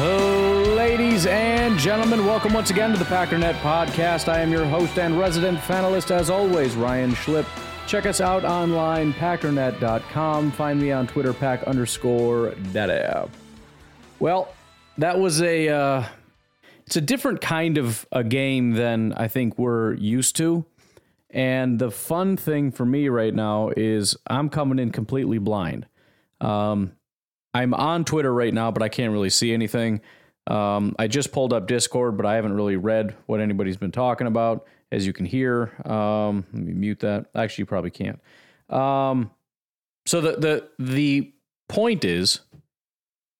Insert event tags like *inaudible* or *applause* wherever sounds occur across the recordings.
Ladies and gentlemen, welcome once again to the Packernet Podcast. I am your host and resident fanalist, as always, Ryan Schlip. Check us out online, packernet.com. Find me on Twitter, pack underscore daddy. Well, that was a uh, it's a different kind of a game than I think we're used to. And the fun thing for me right now is I'm coming in completely blind. Um, I'm on Twitter right now, but I can't really see anything. Um, I just pulled up Discord, but I haven't really read what anybody's been talking about. As you can hear, um, let me mute that. Actually, you probably can't. Um, so the the the point is,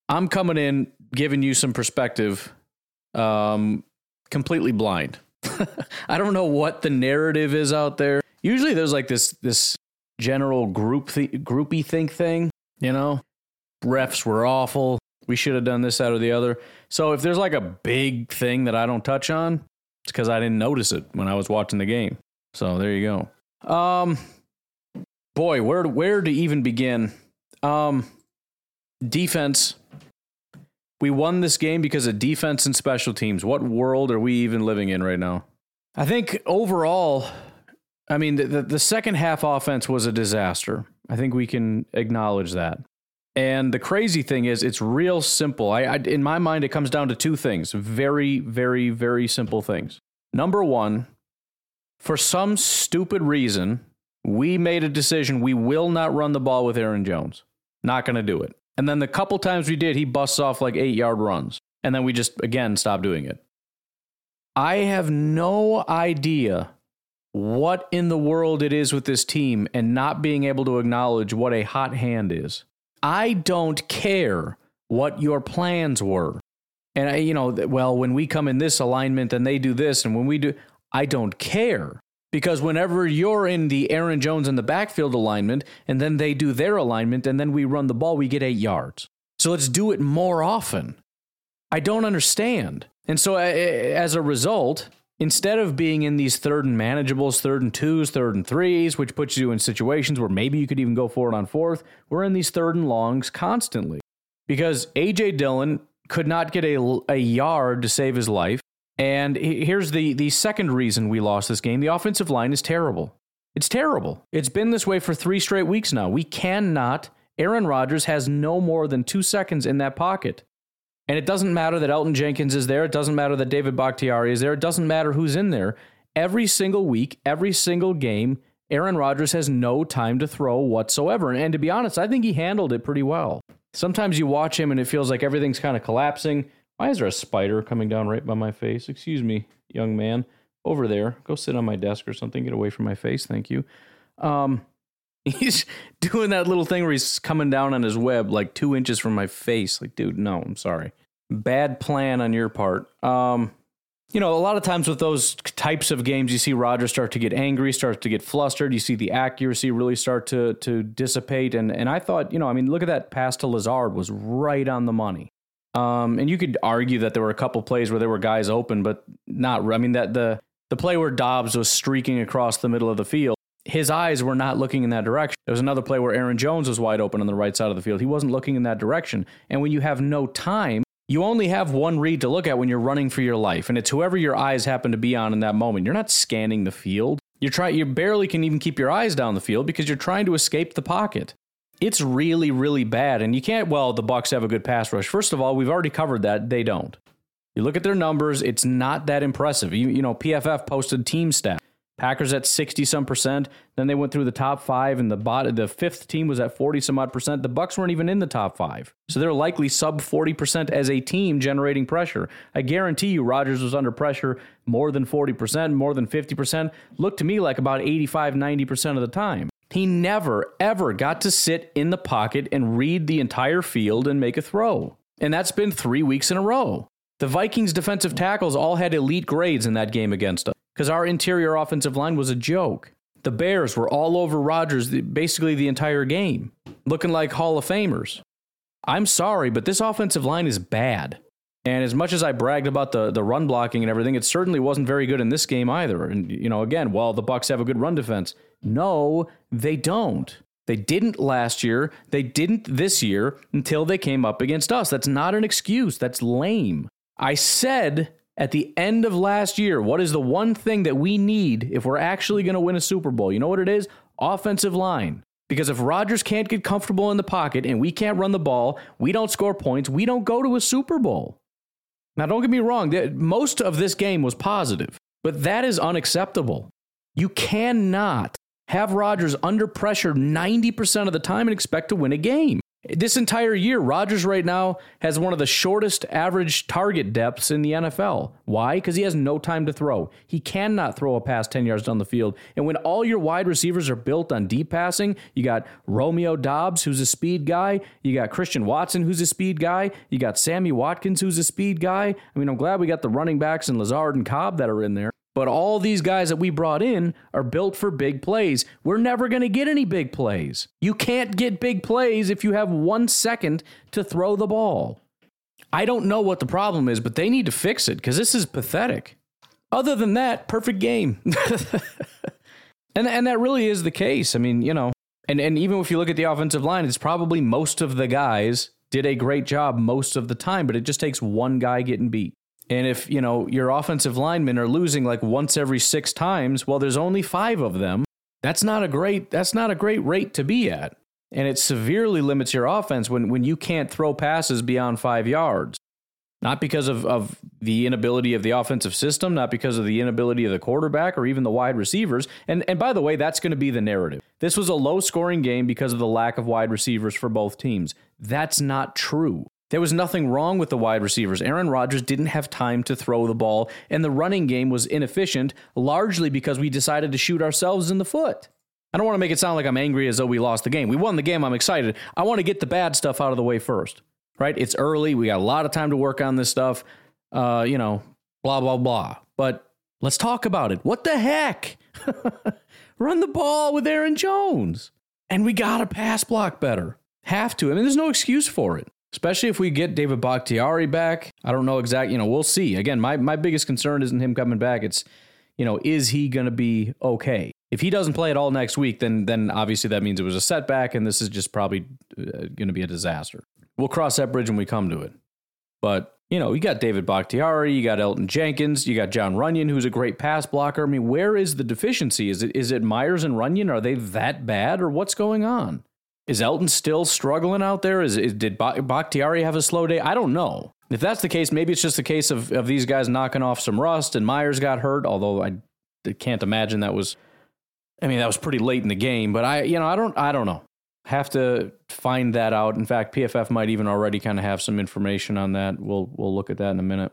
I'm coming in giving you some perspective, um, completely blind. *laughs* I don't know what the narrative is out there. Usually, there's like this this general group th- groupie think thing, you know refs were awful. We should have done this, that, or the other. So if there's like a big thing that I don't touch on, it's because I didn't notice it when I was watching the game. So there you go. Um, boy, where where to even begin? Um, defense. We won this game because of defense and special teams. What world are we even living in right now? I think overall, I mean, the, the, the second half offense was a disaster. I think we can acknowledge that. And the crazy thing is, it's real simple. I, I, in my mind, it comes down to two things very, very, very simple things. Number one, for some stupid reason, we made a decision we will not run the ball with Aaron Jones. Not going to do it. And then the couple times we did, he busts off like eight yard runs. And then we just, again, stop doing it. I have no idea what in the world it is with this team and not being able to acknowledge what a hot hand is. I don't care what your plans were. And I, you know, well, when we come in this alignment and they do this, and when we do, I don't care. Because whenever you're in the Aaron Jones in the backfield alignment, and then they do their alignment, and then we run the ball, we get eight yards. So let's do it more often. I don't understand. And so as a result, instead of being in these third and manageables, third and twos, third and threes, which puts you in situations where maybe you could even go for it on fourth, we're in these third and longs constantly because AJ Dillon could not get a, a yard to save his life. And here's the, the second reason we lost this game the offensive line is terrible. It's terrible. It's been this way for three straight weeks now. We cannot, Aaron Rodgers has no more than two seconds in that pocket. And it doesn't matter that Elgton Jenkins is there. It doesn't matter that David Bakhtiari is there. It doesn't matter who's in there. Every single week, every single game, Aaron Rodgers has no time to throw whatsoever. And, to be honest, I think he handled it pretty well. Sometimes you watch him and it feels like everything's kind of collapsing. Why is there a spider coming down right by my face? Excuse me, young man. Over there. Go sit on my desk or something. Get away from my face. Thank you. Um, *laughs* he's doing that little thing where he's coming down on his web like two inches from my face. Like, dude, no, I'm sorry bad plan on your part. Um, you know, a lot of times with those types of games, you see Rodgers start to get angry, starts to get flustered. You see the accuracy really start to to dissipate. And and I thought, you know, I mean, look at that pass to Lazard was right on the money. Um, and you could argue that there were a couple plays where there were guys open, but not. I mean, that the the play where Doubs was streaking across the middle of the field, his eyes were not looking in that direction. There was another play where Aaron Jones was wide open on the right side of the field. He wasn't looking in that direction. And when you have no time, you only have one read to look at when you're running for your life, and it's whoever your eyes happen to be on in that moment. You're not scanning the field. You're trying you barely can even keep your eyes down the field because you're trying to escape the pocket. It's really, really bad. And you can't, well, the Bucks have a good pass rush. First of all, we've already covered that. They don't. You look at their numbers, it's not that impressive. You, you know, PFF posted team stats. Packers at 60 some percent. Then they went through the top five, and the bot, the fifth team was at 40 some odd percent. The Bucks weren't even in the top five, so they're likely sub 40 percent as a team generating pressure. I guarantee you, Rodgers was under pressure more than 40 percent, more than 50 percent. Looked to me like about 85, 90 percent of the time. He never ever got to sit in the pocket and read the entire field and make a throw, and that's been three weeks in a row. The Vikings defensive tackles all had elite grades in that game against us because our interior offensive line was a joke. The Bears were all over Rodgers basically the entire game, looking like Hall of Famers. I'm sorry, but this offensive line is bad. And as much as I bragged about the, the run blocking and everything, it certainly wasn't very good in this game either. And you know, again, while the Bucs have a good run defense, no, they don't. They didn't last year. They didn't this year until they came up against us. That's not an excuse. That's lame. I said at the end of last year, what is the one thing that we need if we're actually going to win a Super Bowl? You know what it is? Offensive line. Because if Rodgers can't get comfortable in the pocket and we can't run the ball, we don't score points, we don't go to a Super Bowl. Now, don't get me wrong, most of this game was positive, but that is unacceptable. You cannot have Rodgers under pressure 90% of the time and expect to win a game. This entire year, Rodgers right now has one of the shortest average target depths in the NFL. Why? Because he has no time to throw. He cannot throw a pass 10 yards down the field. And when all your wide receivers are built on deep passing, you got Romeo Doubs, who's a speed guy. You got Christian Watson, who's a speed guy. You got Sammy Watkins, who's a speed guy. I mean, I'm glad we got the running backs and Lazard and Cobb that are in there. But all these guys that we brought in are built for big plays. We're never going to get any big plays. You can't get big plays if you have one second to throw the ball. I don't know what the problem is, but they need to fix it because this is pathetic. Other than that, perfect game. *laughs* and, and that really is the case. I mean, you know, and, and even if you look at the offensive line, it's probably most of the guys did a great job most of the time, but it just takes one guy getting beat. And if, you know, your offensive linemen are losing like once every 6 times, well there's only 5 of them. That's not a great that's not a great rate to be at. And it severely limits your offense when when you can't throw passes beyond 5 yards. Not because of, of the inability of the offensive system, not because of the inability of the quarterback or even the wide receivers. And and by the way, that's going to be the narrative. This was a low scoring game because of the lack of wide receivers for both teams. That's not true. There was nothing wrong with the wide receivers. Aaron Rodgers didn't have time to throw the ball, and the running game was inefficient, largely because we decided to shoot ourselves in the foot. I don't want to make it sound like I'm angry as though we lost the game. We won the game. I'm excited. I want to get the bad stuff out of the way first, right? It's early. We got a lot of time to work on this stuff. Uh, you know, blah, blah, blah. But let's talk about it. What the heck? *laughs* Run the ball with Aaron Jones. And we got to pass block better. Have to. I mean, there's no excuse for it especially if we get David Bakhtiari back. I don't know exactly, you know, we'll see. Again, my, my biggest concern isn't him coming back. It's, you know, is he going to be okay? If he doesn't play at all next week, then then obviously that means it was a setback, and this is just probably uh, going to be a disaster. We'll cross that bridge when we come to it. But you know, you got David Bakhtiari, you got Elgton Jenkins, you got Jon Runyan, who's a great pass blocker. I mean, where is the deficiency? Is it is it Myers and Runyan? Are they that bad, or what's going on? Is Elgton still struggling out there? Is, is did Bakhtiari have a slow day? I don't know. If that's the case, maybe it's just a case of, of these guys knocking off some rust and Myers got hurt, although I can't imagine that was I mean, that was pretty late in the game, but I you know, I don't I don't know. Have to find that out. In fact, PFF might even already kind of have some information on that. We'll we'll look at that in a minute.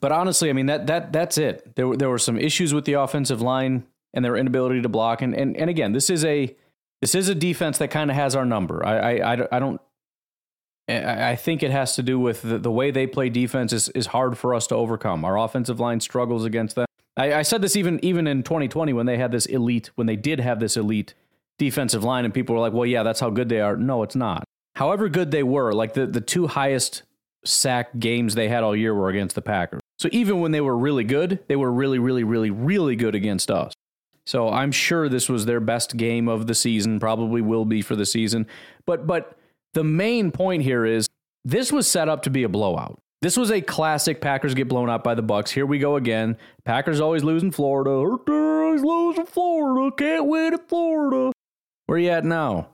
But honestly, I mean that that that's it. There were there were some issues with the offensive line and their inability to block and and, and again, this is a this is a defense that kind of has our number. I, I, I, don't. I think it has to do with the, the, way they play defense is, is hard for us to overcome. Our offensive line struggles against them. I, I said this even even in 2020 when they had this elite, when they did have this elite defensive line, and people were like, "Well, yeah, that's how good they are." No, it's not. However good they were, like the, the two highest sack games they had all year were against the Packers. So even when they were really good, they were really, really, really, really good against us. So I'm sure this was their best game of the season, probably will be for the season. But but the main point here is this was set up to be a blowout. This was a classic Packers get blown out by the Bucks. Here we go again. Packers always lose in Florida. Always lose in Florida. Can't win in Florida. Where you at now?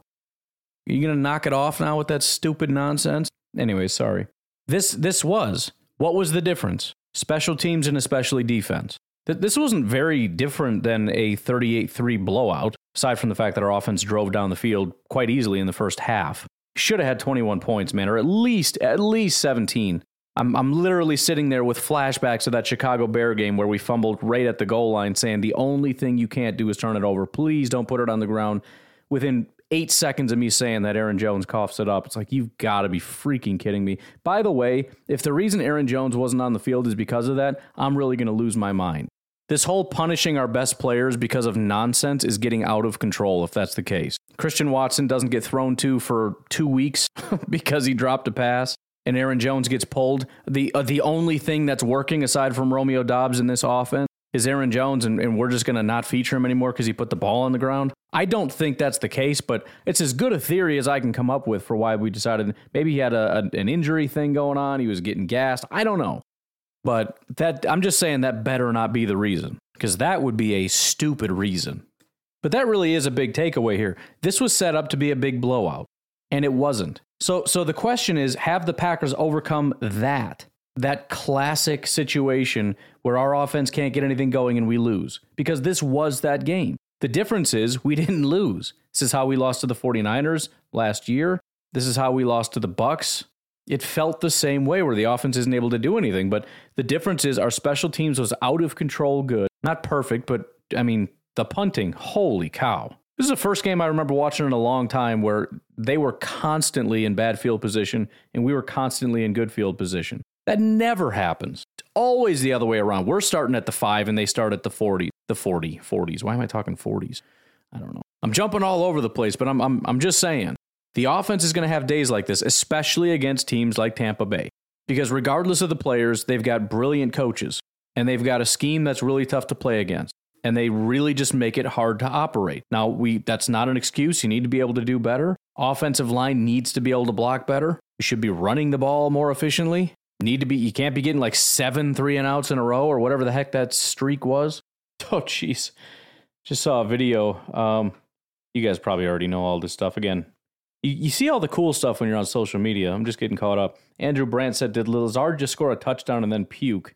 Are you gonna knock it off now with that stupid nonsense? Anyway, sorry. This this was what was the difference? Special teams and especially defense. This wasn't very different than a 38-3 blowout, aside from the fact that our offense drove down the field quite easily in the first half. Should have had 21 points, man, or at least at least 17. I'm I'm literally sitting there with flashbacks of that Chicago Bear game where we fumbled right at the goal line saying the only thing you can't do is turn it over. Please don't put it on the ground. Within eight seconds of me saying that Aaron Jones coughs it up. It's like, you've got to be freaking kidding me. By the way, if the reason Aaron Jones wasn't on the field is because of that, I'm really going to lose my mind. This whole punishing our best players because of nonsense is getting out of control if that's the case. Christian Watson doesn't get thrown to for two weeks *laughs* because he dropped a pass and Aaron Jones gets pulled. The, uh, the only thing that's working aside from Romeo Doubs in this offense is Aaron Jones, and, and we're just going to not feature him anymore because he put the ball on the ground. I don't think that's the case, but it's as good a theory as I can come up with for why we decided maybe he had a, a, an injury thing going on. He was getting gassed. I don't know. But that I'm just saying that better not be the reason because that would be a stupid reason. But that really is a big takeaway here. This was set up to be a big blowout and it wasn't. So so the question is have the Packers overcome that? That classic situation where our offense can't get anything going and we lose because this was that game. The difference is we didn't lose. This is how we lost to the 49ers last year. This is how we lost to the Bucks. It felt the same way where the offense isn't able to do anything, but the difference is our special teams was out of control good. Not perfect, but I mean, the punting, holy cow. This is the first game I remember watching in a long time where they were constantly in bad field position and we were constantly in good field position. That never happens. It's always the other way around. We're starting at the five and they start at the 40, the 40, 40s. Why am I talking 40s? I don't know. I'm jumping all over the place, but I'm, I'm, I'm just saying the offense is going to have days like this, especially against teams like Tampa Bay. Because regardless of the players, they've got brilliant coaches and they've got a scheme that's really tough to play against. And they really just make it hard to operate. Now, we that's not an excuse. You need to be able to do better. Offensive line needs to be able to block better. You should be running the ball more efficiently need to be you can't be getting like seven three and outs in a row or whatever the heck that streak was. *laughs* Oh jeez. Just saw a video. Um you guys probably already know all this stuff. Again, you, you see all the cool stuff when you're on social media. I'm just getting caught up. Andrew Brandt said, Did Lazard just score a touchdown and then puke?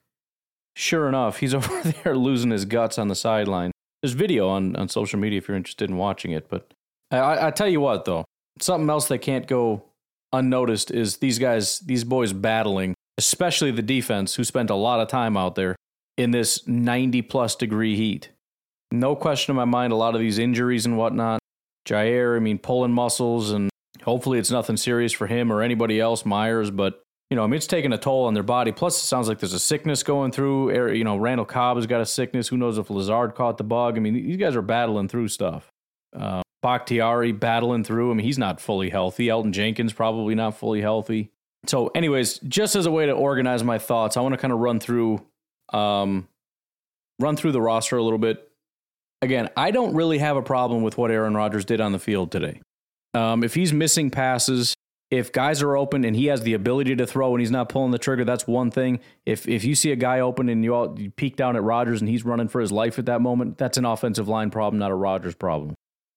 Sure enough, he's *laughs* over there losing his guts on the sideline. There's video on, on social media if you're interested in watching it. But I, I tell you what, though, something else that can't go unnoticed is these guys, these boys battling especially the defense, who spent a lot of time out there in this 90 plus degree heat. No question in my mind, a lot of these injuries and whatnot. Jaire, I mean, pulling muscles, and hopefully it's nothing serious for him or anybody else, Myers, but. You know, I mean, it's taking a toll on their body. Plus, it sounds like there's a sickness going through. You know, Randall Cobb has got a sickness. Who knows if Lazard caught the bug? I mean, these guys are battling through stuff. Uh, Bakhtiari battling through. I mean, he's not fully healthy. Elgton Jenkins probably not fully healthy. So, anyways, just as a way to organize my thoughts, I want to kind of run through, um, run through the roster a little bit. Again, I don't really have a problem with what Aaron Rodgers did on the field today. Um, if he's missing passes, if guys are open and he has the ability to throw and he's not pulling the trigger, that's one thing. If if you see a guy open and you all you peek down at Rodgers and he's running for his life at that moment, that's an offensive line problem, not a Rodgers problem.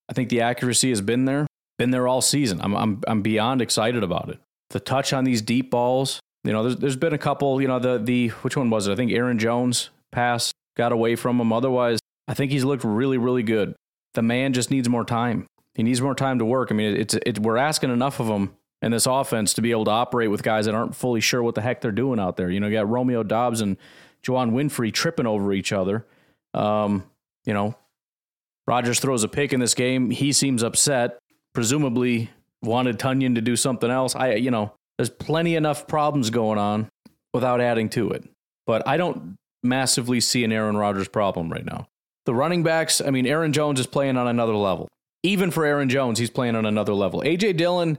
I think the accuracy has been there, been there all season. I'm I'm I'm beyond excited about it the touch on these deep balls. You know, there's there's been a couple. You know, the the which one was it? I think Aaron Jones pass got away from him. Otherwise, I think he's looked really really good. The man just needs more time. He needs more time to work. I mean, it's it's we're asking enough of him in this offense to be able to operate with guys that aren't fully sure what the heck they're doing out there. You know, you got Romeo Doubs and Juwann Winfree tripping over each other. Um, you know, Rodgers throws a pick in this game. He seems upset. Presumably, wanted Tonyan to do something else. I, you know, there's plenty enough problems going on without adding to it. But I don't massively see an Aaron Rodgers problem right now. The running backs, I mean, Aaron Jones is playing on another level. Even for Aaron Jones, he's playing on another level. AJ Dillon,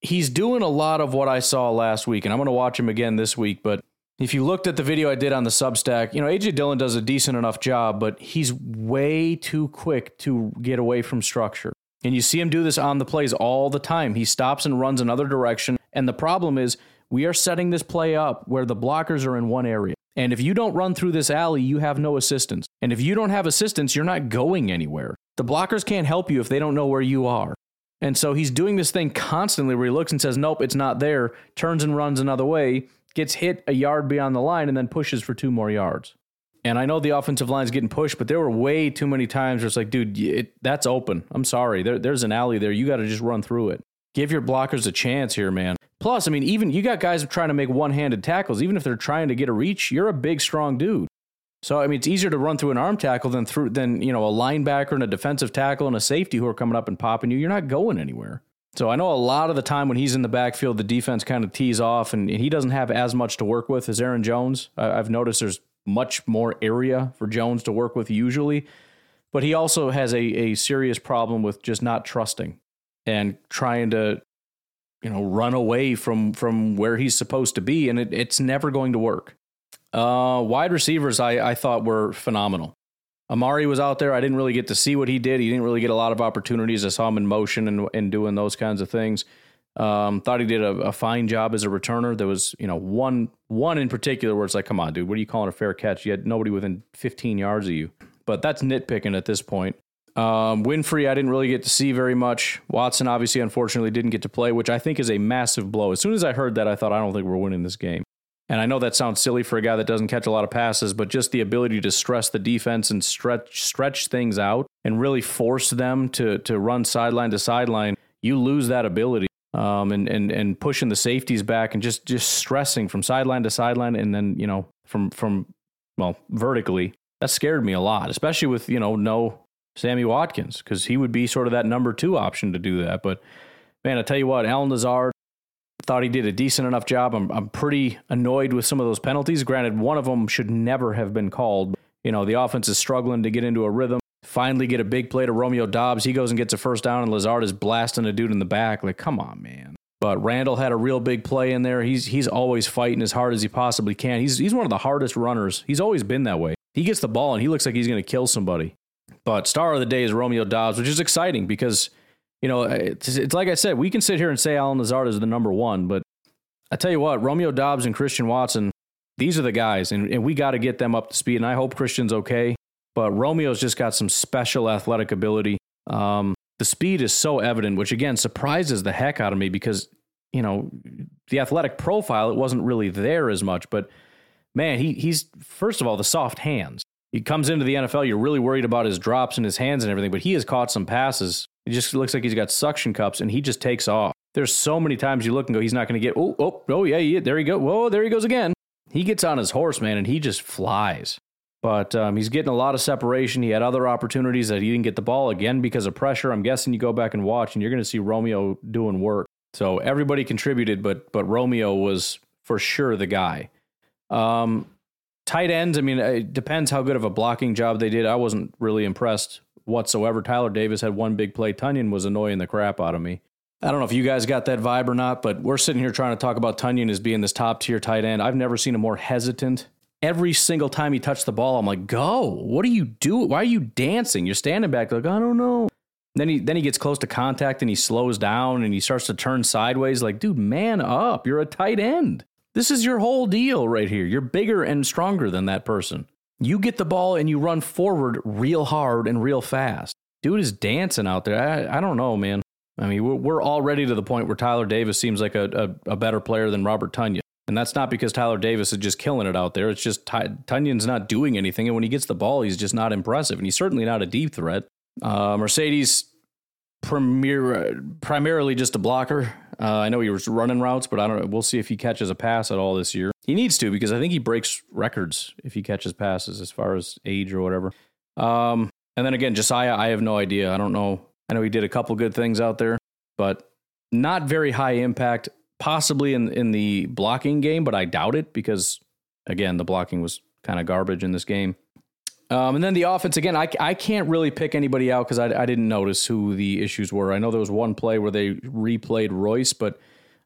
he's doing a lot of what I saw last week, and I'm going to watch him again this week. But if you looked at the video I did on the Substack, you know, AJ Dillon does a decent enough job, but he's way too quick to get away from structure. And you see him do this on the plays all the time. He stops and runs another direction. And the problem is, we are setting this play up where the blockers are in one area. And if you don't run through this alley, you have no assistance. And if you don't have assistance, you're not going anywhere. The blockers can't help you if they don't know where you are. And so he's doing this thing constantly where he looks and says, Nope, it's not there, turns and runs another way, gets hit a yard beyond the line, and then pushes for two more yards. And I know the offensive line's getting pushed, but there were way too many times where it's like, dude, it, that's open. I'm sorry. There, there's an alley there. You got to just run through it. Give your blockers a chance here, man. Plus, I mean, even you got guys trying to make one handed tackles. Even if they're trying to get a reach, you're a big, strong dude. So I mean, it's easier to run through an arm tackle than through than you know a linebacker and a defensive tackle and a safety who are coming up and popping you. You're not going anywhere. So I know a lot of the time when he's in the backfield, the defense kind of tees off, and, he doesn't have as much to work with as Aaron Jones. I've noticed there's much more area for Jones to work with usually, but he also has a a serious problem with just not trusting and trying to you know run away from from where he's supposed to be, and it, it's never going to work. Uh, wide receivers, I, I thought were phenomenal. Amari was out there. I didn't really get to see what he did. He didn't really get a lot of opportunities. I saw him in motion and, and doing those kinds of things. Um, thought he did a, a, fine job as a returner. There was, you know, one one in particular where it's like, come on, dude, what are you calling a fair catch? You had nobody within 15 yards of you. But that's nitpicking at this point. Um, Winfree, I didn't really get to see very much. Watson, obviously, unfortunately, didn't get to play, which I think is a massive blow. As soon as I heard that, I thought, I don't think we're winning this game. And I know that sounds silly for a guy that doesn't catch a lot of passes, but just the ability to stress the defense and stretch stretch things out and really force them to to run sideline to sideline, you lose that ability. Um, and and and pushing the safeties back and just just stressing from sideline to sideline and then you know from from well vertically that scared me a lot, especially with you know no Sammy Watkins because he would be sort of that number two option to do that. But man, I tell you what, Allen Lazard thought he did a decent enough job. I'm, I'm pretty annoyed with some of those penalties. Granted, one of them should never have been called. You know, the offense is struggling to get into a rhythm. Finally, get a big play to Romeo Doubs. He goes and gets a first down, and Lazard is blasting a dude in the back. Like, come on, man. But Randall had a real big play in there. He's he's always fighting as hard as he possibly can. He's he's one of the hardest runners. He's always been that way. He gets the ball and he looks like he's going to kill somebody. But star of the day is Romeo Dobbs, which is exciting because you know, it's, it's, like I said, we can sit here and say Allen Lazard is the number one, but I tell you what, Romeo Doubs and Christian Watson, these are the guys, and, and we got to get them up to speed. And I hope Christian's okay, but Romeo's just got some special athletic ability. Um, the speed is so evident, which again surprises the heck out of me because, you know, the athletic profile, it wasn't really there as much, but man, he, he's, first of all, the soft hands. He comes into the NFL, you're really worried about his drops and his hands and everything, but he has caught some passes it just looks like he's got suction cups and he just takes off. There's so many times you look and go, he's not going to get, oh, oh, oh, yeah, yeah, there he go. Whoa, there he goes again. He gets on his horse, man, and he just flies. But um, he's getting a lot of separation. He had other opportunities that he didn't get the ball again because of pressure. I'm guessing you go back and watch, and you're going to see Romeo doing work. So everybody contributed, but but Romeo was for sure the guy. Um, tight ends. I mean, it depends how good of a blocking job they did. I wasn't really impressed whatsoever. Tyler Davis had one big play. Tonyan was annoying the crap out of me. I don't know if you guys got that vibe or not, but we're sitting here trying to talk about Tonyan as being this top tier tight end. I've never seen a more hesitant. Every single time he touched the ball, I'm like, "Go! What are you doing? Why are you dancing? You're standing back like I don't know." Then he then he gets close to contact and he slows down and he starts to turn sideways. Like, dude, man up! You're a tight end. This is your whole deal right here. You're bigger and stronger than that person. You get the ball and you run forward real hard and real fast. Dude is dancing out there. I, I don't know, man. I mean, we're, we're already to the point where Tyler Davis seems like a, a, a better player than Robert Tonyan. And that's not because Tyler Davis is just killing it out there. It's just Ty- Tonyan's not doing anything. And when he gets the ball, he's just not impressive. And he's certainly not a deep threat. Uh, Marcedes, premier, primarily just a blocker. Uh, I know he was running routes, but I don't. We'll see if he catches a pass at all this year. He needs to because I think he breaks records if he catches passes as far as age or whatever. Um, and then again, Josiah, I have no idea. I don't know. I know he did a couple good things out there, but not very high impact. Possibly in in the blocking game, but I doubt it because again, the blocking was kind of garbage in this game. Um, and then the offense again, I, I can't really pick anybody out because I, I didn't notice who the issues were. I know there was one play where they replayed Royce, but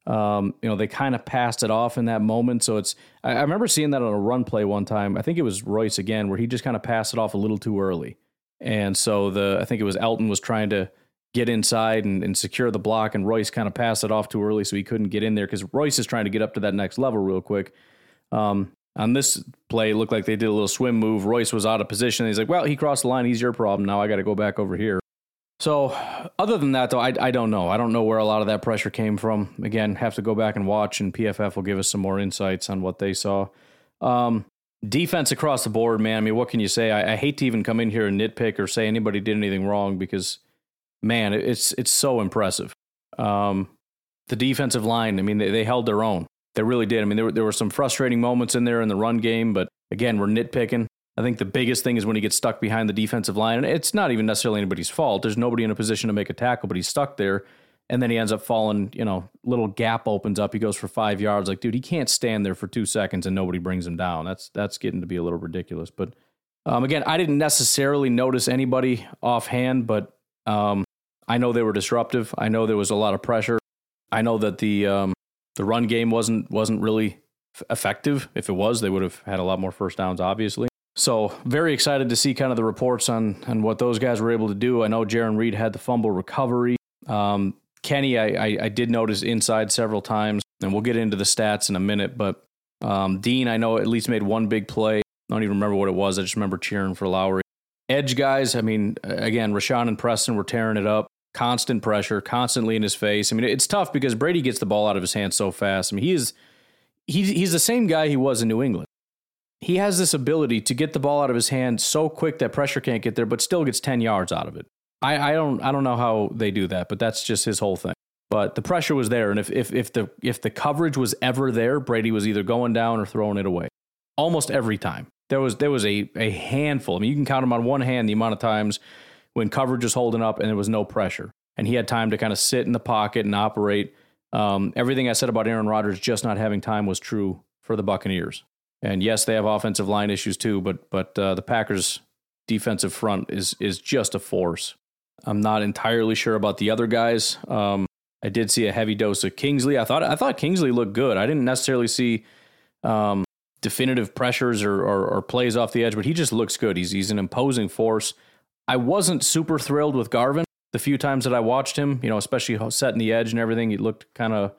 Um, you know, they kind of passed it off in that moment. So it's, I, I remember seeing that on a run play one time. I think it was Royce again, where he just kind of passed it off a little too early. And so the, I think it was Elgton was trying to get inside and, and secure the block, and Royce kind of passed it off too early, so he couldn't get in there because Royce is trying to get up to that next level real quick. Um, on this play, looked like they did a little swim move. Royce was out of position. He's like, well, he crossed the line. He's your problem. Now I got to go back over here. So, other than that, though, I, I don't know. I don't know where a lot of that pressure came from. Again, have to go back and watch, and PFF will give us some more insights on what they saw. Um, defense across the board, man. I mean, what can you say? I, I, hate to even come in here and nitpick or say anybody did anything wrong because, man, it's it's so impressive. Um, the defensive line, I mean, they, they held their own. They really did. I mean, there were, there were some frustrating moments in there in the run game, but again, we're nitpicking. I think the biggest thing is when he gets stuck behind the defensive line. And it's not even necessarily anybody's fault. There's nobody in a position to make a tackle, but he's stuck there. And then he ends up falling, you know, little gap opens up. He goes for five yards. Like, dude, he can't stand there for two seconds and nobody brings him down. That's that's getting to be a little ridiculous. But um, again, I didn't necessarily notice anybody offhand, but um, I know they were disruptive. I know there was a lot of pressure. I know that the um, the run game wasn't wasn't really effective. If it was, they would have had a lot more first downs, obviously. So very excited to see kind of the reports on on what those guys were able to do. I know Jarran Reed had the fumble recovery. Um, Kenny, I, I, I, did notice inside several times, and we'll get into the stats in a minute. But um, Dean, I know at least made one big play. I don't even remember what it was. I just remember cheering for Lowry. Edge guys, I mean, again, Rashan and Preston were tearing it up. Constant pressure, constantly in his face. I mean, it's tough because Brady gets the ball out of his hands so fast. I mean, he is he's he's the same guy he was in New England he has this ability to get the ball out of his hand so quick that pressure can't get there, but still gets 10 yards out of it. I, I don't I don't know how they do that, but that's just his whole thing. But the pressure was there, and if if if the if the coverage was ever there, Brady was either going down or throwing it away. Almost every time. There was there was a, a handful. I mean, you can count them on one hand the amount of times when coverage was holding up and there was no pressure. And he had time to kind of sit in the pocket and operate. Um, everything I said about Aaron Rodgers just not having time was true for the Buccaneers. And yes, they have offensive line issues too, but but uh, the Packers' defensive front is is just a force. I'm not entirely sure about the other guys. Um, I did see a heavy dose of Kingsley. I thought I thought Kingsley looked good. I didn't necessarily see um, definitive pressures or, or, or plays off the edge, but he just looks good. He's he's an imposing force. I wasn't super thrilled with Garvin the few times that I watched him. You know, especially setting the edge and everything. He looked kind of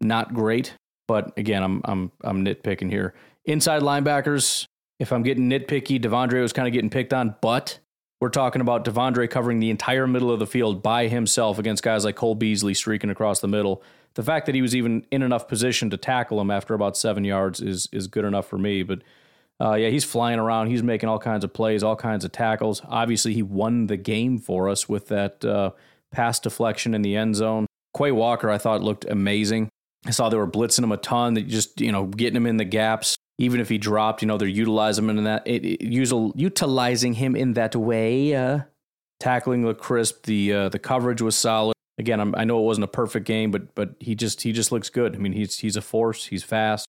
not great. But again, I'm I'm I'm nitpicking here. Inside linebackers, if I'm getting nitpicky, De'Vondre was kind of getting picked on, but we're talking about De'Vondre covering the entire middle of the field by himself against guys like Cole Beasley streaking across the middle. The fact that he was even in enough position to tackle him after about seven yards is is good enough for me. But uh, yeah, he's flying around. He's making all kinds of plays, all kinds of tackles. Obviously, he won the game for us with that uh, pass deflection in the end zone. Quay Walker, I thought looked amazing. I saw they were blitzing him a ton, that just you know getting him in the gaps, even if he dropped, you know, they're utilizing him in that, it, it, utilizing him in that way. Uh, tackling looked crisp. The uh, the coverage was solid. Again, I'm, i know it wasn't a perfect game, but but he just he just looks good. I mean, he's he's a force. He's fast.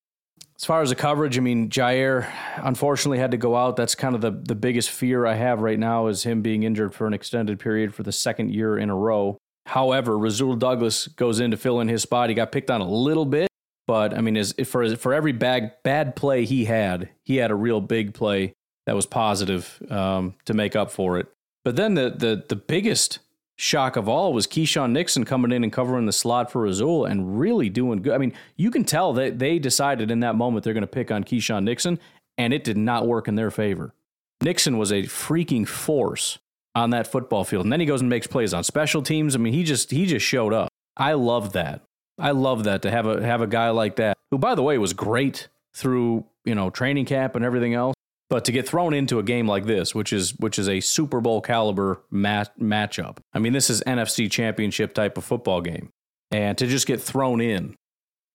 As far as the coverage, I mean, Jaire unfortunately had to go out. That's kind of the the biggest fear I have right now is him being injured for an extended period for the second year in a row. However, Rasul Douglas goes in to fill in his spot. He got picked on a little bit, but I mean, as for for every bad bad play he had, he had a real big play that was positive um, to make up for it. But then the the the biggest shock of all was Keisean Nixon coming in and covering the slot for Rasul and really doing good. I mean, you can tell that they decided in that moment they're going to pick on Keisean Nixon, and it did not work in their favor. Nixon was a freaking force on that football field, and then he goes and makes plays on special teams. I mean, he just he just showed up. I love that. I love that to have a have a guy like that, who by the way was great through you know training camp and everything else. But to get thrown into a game like this, which is which is a Super Bowl caliber mat- matchup, I mean, this is NFC Championship type of football game, and to just get thrown in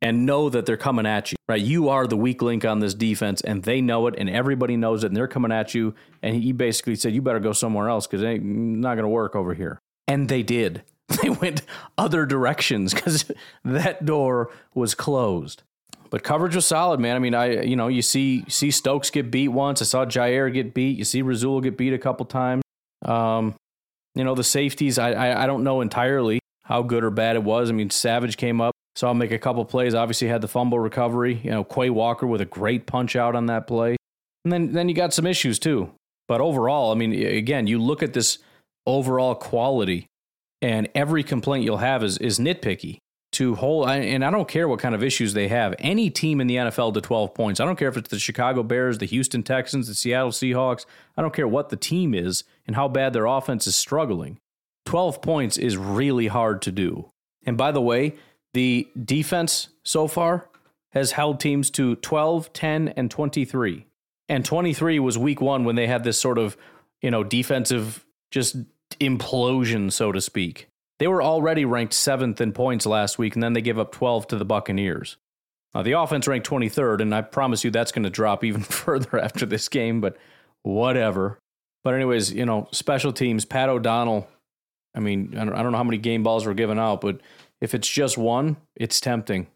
and know that they're coming at you, right? You are the weak link on this defense, and they know it, and everybody knows it, and they're coming at you. And he basically said, "You better go somewhere else because it ain't not going to work over here." And they did. *laughs* they went other directions because *laughs* that door was closed. But coverage was solid, man. I mean, I you know you see see Stokes get beat once. I saw Jaire get beat. You see Rasul get beat a couple times. Um, you know the safeties. I, I I don't know entirely how good or bad it was. I mean, Savage came up, Saw him make a couple plays. Obviously, had the fumble recovery. You know, Quay Walker with a great punch out on that play. And then, then you got some issues too. But overall, I mean, again, you look at this overall quality, and every complaint you'll have is is nitpicky. To hold, and I don't care what kind of issues they have. Any team in the NFL to 12 points. I don't care if it's the Chicago Bears, the Houston Texans, the Seattle Seahawks. I don't care what the team is and how bad their offense is struggling. 12 points is really hard to do. And by the way, the defense so far has held teams to 12, 10, and 23. And 23 was week one when they had this sort of, you know, defensive just implosion, so to speak. They were already ranked seventh in points last week, and then they gave up 12 to the Buccaneers. The offense ranked 23rd, and I promise you that's going to drop even *laughs* further after this game, but whatever. But, anyways, you know, special teams, Pat O'Donnell. I mean, I don't, I don't know how many game balls were given out, but if it's just one, it's tempting.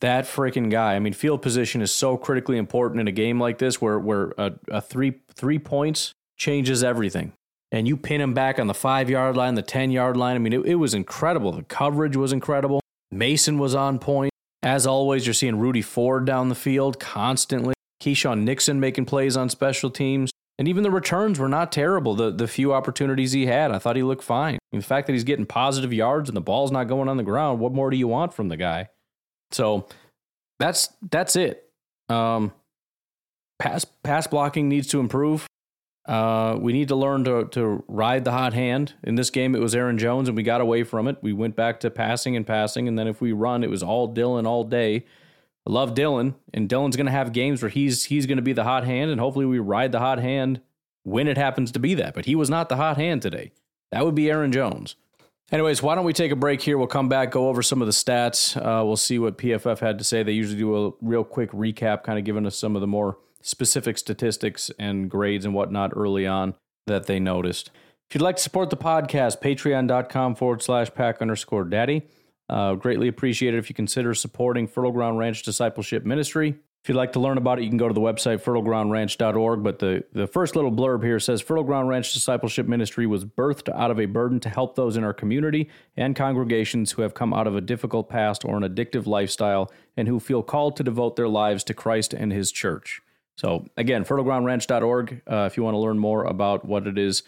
That freaking guy. I mean, field position is so critically important in a game like this where, where a, a three, three points changes everything and you pin him back on the five yard line, the 10 yard line. I mean, it, it, was incredible. The coverage was incredible. Mason was on point. As always, you're seeing Rudy Ford down the field constantly. Keisean Nixon making plays on special teams. And even the returns were not terrible. The, the few opportunities he had, I thought he looked fine. The fact that he's getting positive yards and the ball's not going on the ground, what more do you want from the guy? So that's that's it. Um, pass pass blocking needs to improve. Uh, we need to learn to to ride the hot hand. In this game, it was Aaron Jones, and we got away from it. We went back to passing and passing, and then if we run, it was all Dillon all day. I love Dillon, and Dillon's going to have games where he's he's going to be the hot hand, and hopefully we ride the hot hand when it happens to be that. But he was not the hot hand today. That would be Aaron Jones. Anyways, why don't we take a break here? We'll come back, go over some of the stats. Uh, we'll see what PFF had to say. They usually do a real quick recap, kind of giving us some of the more specific statistics and grades and whatnot early on that they noticed. If you'd like to support the podcast, patreon.com forward slash pack underscore daddy. Uh, greatly appreciate it if you consider supporting Fertile Ground Ranch Discipleship Ministry. If you'd like to learn about it, you can go to the website fertilegroundranch.org. But the, the first little blurb here says Fertile Ground Ranch Discipleship Ministry was birthed out of a burden to help those in our community and congregations who have come out of a difficult past or an addictive lifestyle and who feel called to devote their lives to Christ and His church. So, again, fertilegroundranch.org uh, if you want to learn more about what it is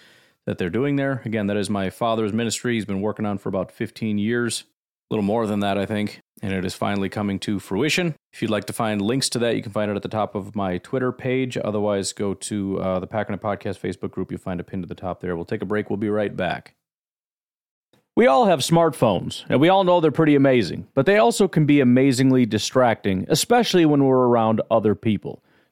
that they're doing there. Again, that is my father's ministry. He's been working on for about 15 years, a little more than that, I think, and it is finally coming to fruition. If you'd like to find links to that, you can find it at the top of my Twitter page. Otherwise, go to uh, the Packernet Podcast Facebook group. You'll find a pin to the top there. We'll take a break. We'll be right back. We all have smartphones, and we all know they're pretty amazing, but they also can be amazingly distracting, especially when we're around other people.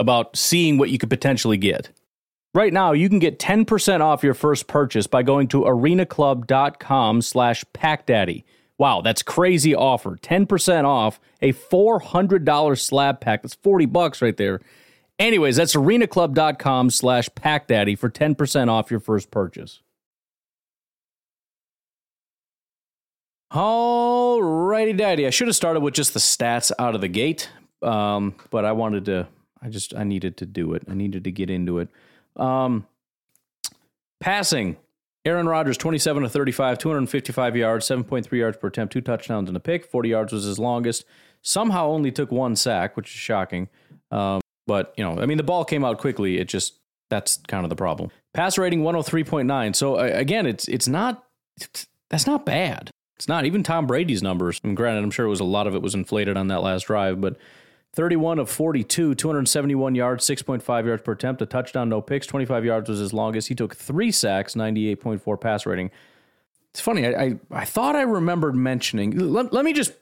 about seeing what you could potentially get. Right now, you can get 10% off your first purchase by going to arenaclub.com slash packdaddy. Wow, that's crazy offer. 10% off a $400 slab pack. That's 40 bucks right there. Anyways, that's arenaclub.com slash packdaddy for 10% off your first purchase. Alrighty, daddy. I should have started with just the stats out of the gate, um, but I wanted to I just I needed to do it. I needed to get into it. Um, passing. Aaron Rodgers, 27 to 35, 255 yards, 7.3 yards per attempt, two touchdowns and a pick. 40 yards was his longest. Somehow only took one sack, which is shocking. Um, but, you know, I mean, the ball came out quickly. It just, that's kind of the problem. Pass rating 103.9. So, uh, again, it's, it's not, that's not bad. It's not even Tom Brady's numbers. And granted, I'm sure it was a lot of it was inflated on that last drive, but 31 of 42, 271 yards, 6.5 yards per attempt, a touchdown, no picks. 25 yards was his longest. He took three sacks, 98.4 pass rating. It's funny. I, I, I thought I remembered mentioning. Let, let me just.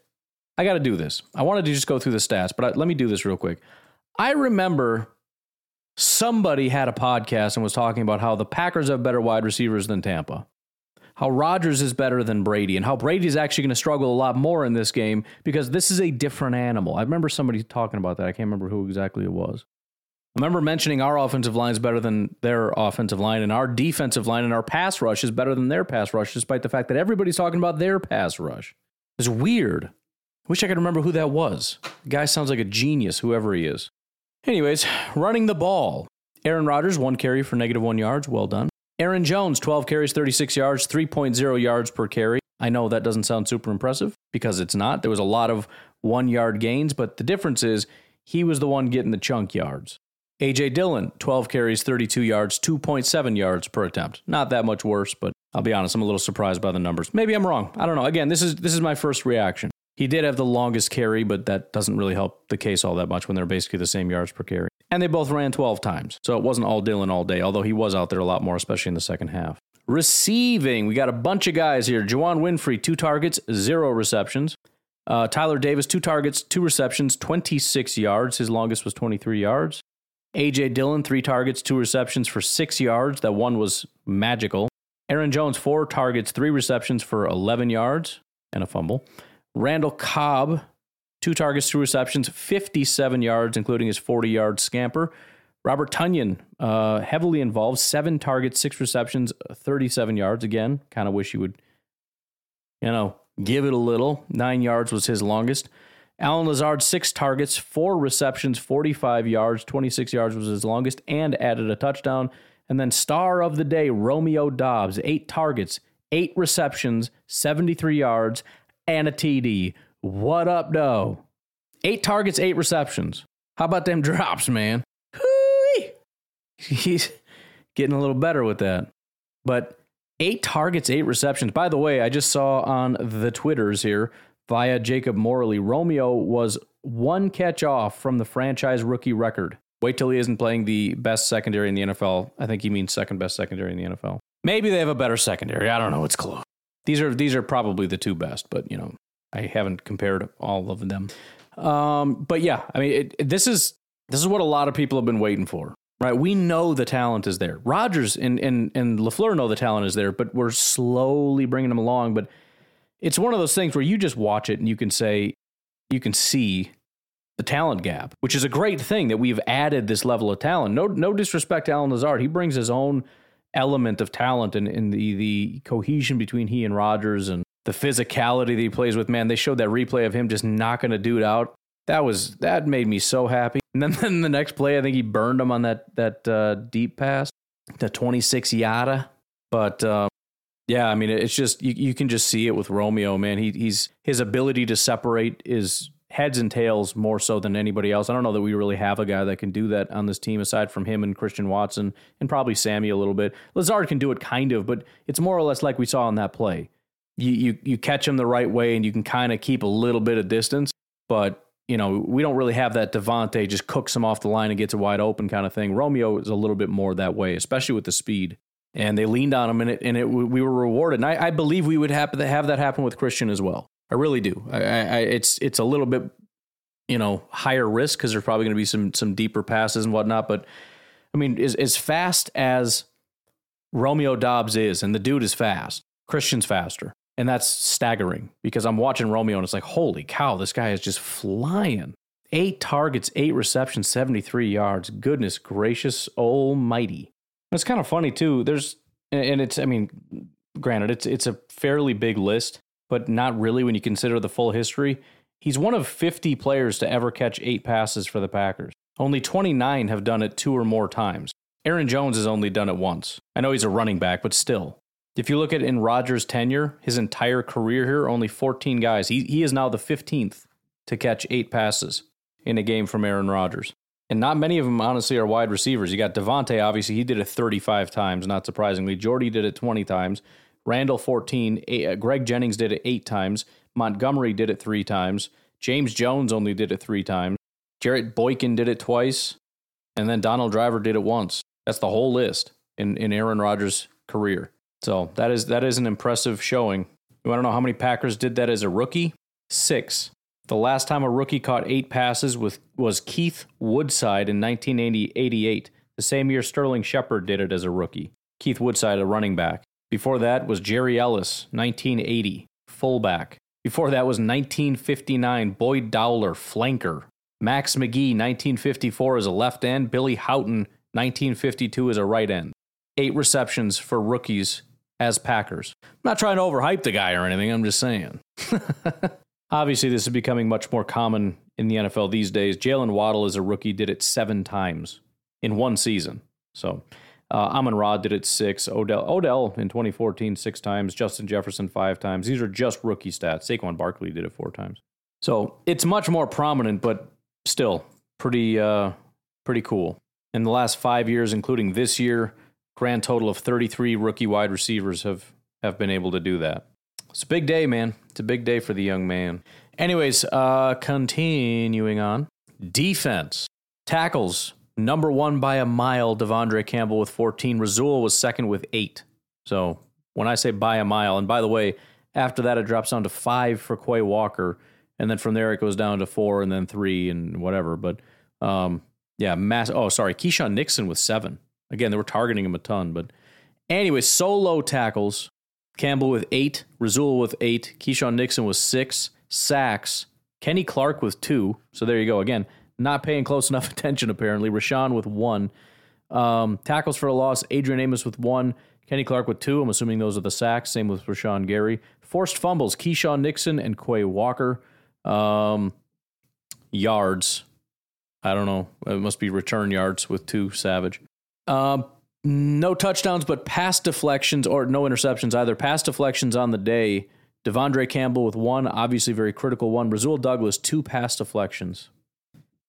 I got to do this. I wanted to just go through the stats, but I, let me do this real quick. I remember somebody had a podcast and was talking about how the Packers have better wide receivers than Tampa how Rodgers is better than Brady and how Brady is actually going to struggle a lot more in this game because this is a different animal. I remember somebody talking about that. I can't remember who exactly it was. I remember mentioning our offensive line is better than their offensive line, and our defensive line and our pass rush is better than their pass rush, despite the fact that everybody's talking about their pass rush. It's weird. I wish I could remember who that was. The guy sounds like a genius, whoever he is. Anyways, running the ball. Aaron Rodgers, one carry for negative one yards. Well done. Aaron Jones, 12 carries, 36 yards, 3.0 yards per carry. I know that doesn't sound super impressive because it's not. There was a lot of one yard gains, but the difference is he was the one getting the chunk yards. AJ Dillon, 12 carries, 32 yards, 2.7 yards per attempt. Not that much worse, but I'll be honest, I'm a little surprised by the numbers. Maybe I'm wrong. I don't know. Again, this is this is my first reaction. He did have the longest carry, but that doesn't really help the case all that much when they're basically the same yards per carry. And they both ran 12 times. So it wasn't all Dillon all day, although he was out there a lot more, especially in the second half. Receiving, we got a bunch of guys here. Juwann Winfree, two targets, zero receptions. Uh, Tyler Davis, two targets, two receptions, 26 yards. His longest was 23 yards. AJ Dillon, three targets, two receptions for six yards. That one was magical. Aaron Jones, four targets, three receptions for 11 yards and a fumble. Randall Cobb, two targets, two receptions, 57 yards, including his 40 yard scamper. Robert Tonyan, uh, heavily involved, seven targets, six receptions, 37 yards. Again, kind of wish he would, you know, give it a little. Nine yards was his longest. Allen Lazard, six targets, four receptions, 45 yards, 26 yards was his longest, and added a touchdown. And then star of the day, Romeo Doubs, eight targets, eight receptions, 73 yards, and a TD. What up, though? Eight targets, eight receptions. How about them *laughs* drops, man? Hoo-wee. He's getting a little better with that. But eight targets, eight receptions. By the way, I just saw on the Twitters here via Jacob Morley, Romeo was one catch off from the franchise rookie record. Wait till he isn't playing the best secondary in the NFL. I think he means second best secondary in the NFL. Maybe they have a better secondary. I don't know. It's close. These are these are probably the two best, but you know, I haven't compared all of them. Um, but yeah, I mean, it, this is this is what a lot of people have been waiting for, right? We know the talent is there. Rodgers and and and LaFleur know the talent is there, but we're slowly bringing them along. But it's one of those things where you just watch it and you can say, you can see the talent gap, which is a great thing that we've added this level of talent. No, no disrespect to Allen Lazard, he brings his own element of talent and, and the the cohesion between he and Rodgers and the physicality that he plays with. Man, they showed that replay of him just knocking a dude out. That was that made me so happy. And then, *laughs* then the next play, I think he burned him on that that uh, deep pass, the 26 yada. But um, yeah, I mean, it's just you, you can just see it with Romeo, man. He, he's his ability to separate is heads and tails more so than anybody else. I don't know that we really have a guy that can do that on this team aside from him and Christian Watson and probably Sammy a little bit. Lazard can do it kind of, but it's more or less like we saw on that play. You you you catch him the right way and you can kind of keep a little bit of distance, but you know, we don't really have that Davante just cooks him off the line and gets it wide open kind of thing. Romeo is a little bit more that way, especially with the speed. And they leaned on him, and it, and it, we were rewarded. And I, I believe we would have, have that happen with Christian as well. I really do. I, I, it's it's a little bit, you know, higher risk because there's probably going to be some some deeper passes and whatnot. But I mean, as as fast as Romeo Doubs is, and the dude is fast, Christian's faster, and that's staggering because I'm watching Romeo and it's like, holy cow, this guy is just flying. Eight targets, eight receptions, 73 yards. Goodness gracious, almighty. It's kind of funny too. There's and it's I mean, granted, it's it's a fairly big list but not really when you consider the full history. He's one of 50 players to ever catch eight passes for the Packers. Only 29 have done it two or more times. Aaron Jones has only done it once. I know he's a running back, but still. If you look at in Rodgers' tenure, his entire career here, only 14 guys. He, he is now the 15th to catch eight passes in a game from Aaron Rodgers. And not many of them, honestly, are wide receivers. You got Davante, obviously, he did it 35 times, not surprisingly. Jordy did it 20 times. Randall 14. Uh, Greg Jennings did it eight times. Montgomery did it three times. James Jones only did it three times. Jarrett Boykin did it twice. And then Donald Driver did it once. That's the whole list in, in Aaron Rodgers' career. So that is that is an impressive showing. You want to know how many Packers did that as a rookie? Six. The last time a rookie caught eight passes with, was Keith Woodside in 1988, the same year Sterling Sharpe did it as a rookie. Keith Woodside, a running back. Before that was Gerry Ellis, 1980, fullback. Before that was 1959, Boyd Dowler, flanker. Max McGee, 1954, as a left end. Billy Howton, 1952, as a right end. Eight receptions for rookies as Packers. I'm not trying to overhype the guy or anything, I'm just saying. *laughs* Obviously, this is becoming much more common in the NFL these days. Jaylen Waddle, as a rookie, did it seven times in one season. So uh, Amon Ra did it six. Odell Odell in 2014 six times. Justin Jefferson five times. These are just rookie stats. Saquon Barkley did it four times. So it's much more prominent, but still pretty uh, pretty cool. In the last five years, including this year, grand total of 33 rookie wide receivers have have been able to do that. It's a big day, man. It's a big day for the young man. Anyways, uh, continuing on. Defense. Tackles number one by a mile, De'Vondre Campbell with 14. Rasul was second with eight. So when I say by a mile, and by the way, after that it drops down to five for Quay Walker, and then from there it goes down to four and then three and whatever. But um, yeah, mass. Oh, sorry, Keisean Nixon with seven. Again, they were targeting him a ton, but anyway, solo tackles. Campbell with eight, Rasul with eight, Keisean Nixon with six, sacks, Kenny Clark with two. So there you go. Again, not paying close enough *laughs* attention, apparently. Rashan with one. Um, tackles for a loss, Adrian Amos with one. Kenny Clark with two. I'm assuming those are the sacks. Same with Rashan Gary. Forced fumbles, Keisean Nixon and Quay Walker. Um, yards. I don't know. It must be return yards with two Savage. Um, no touchdowns, but pass deflections or no interceptions either. Pass deflections on the day. De'Vondre Campbell with one, obviously very critical one. Rasul Douglas, two pass deflections.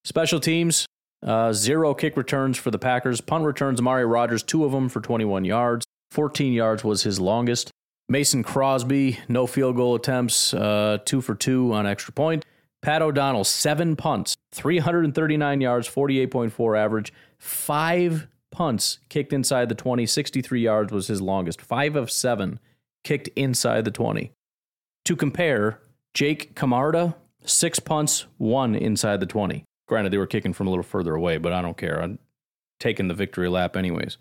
Special teams, uh, zero kick returns for the Packers. Punt returns, Amari Rodgers, two of them for 21 yards. 14 yards was his longest. Mason Crosby, no field goal attempts, uh, two for two on extra point. Pat O'Donnell, seven punts, 339 yards, 48.4 average, five punts kicked inside the 20, 63 yards was his longest. Five of seven kicked inside the 20. To compare, Jake Camarda, six punts, one inside the 20. Granted, they were kicking from a little further away, but I don't care. I'm taking the victory lap anyways.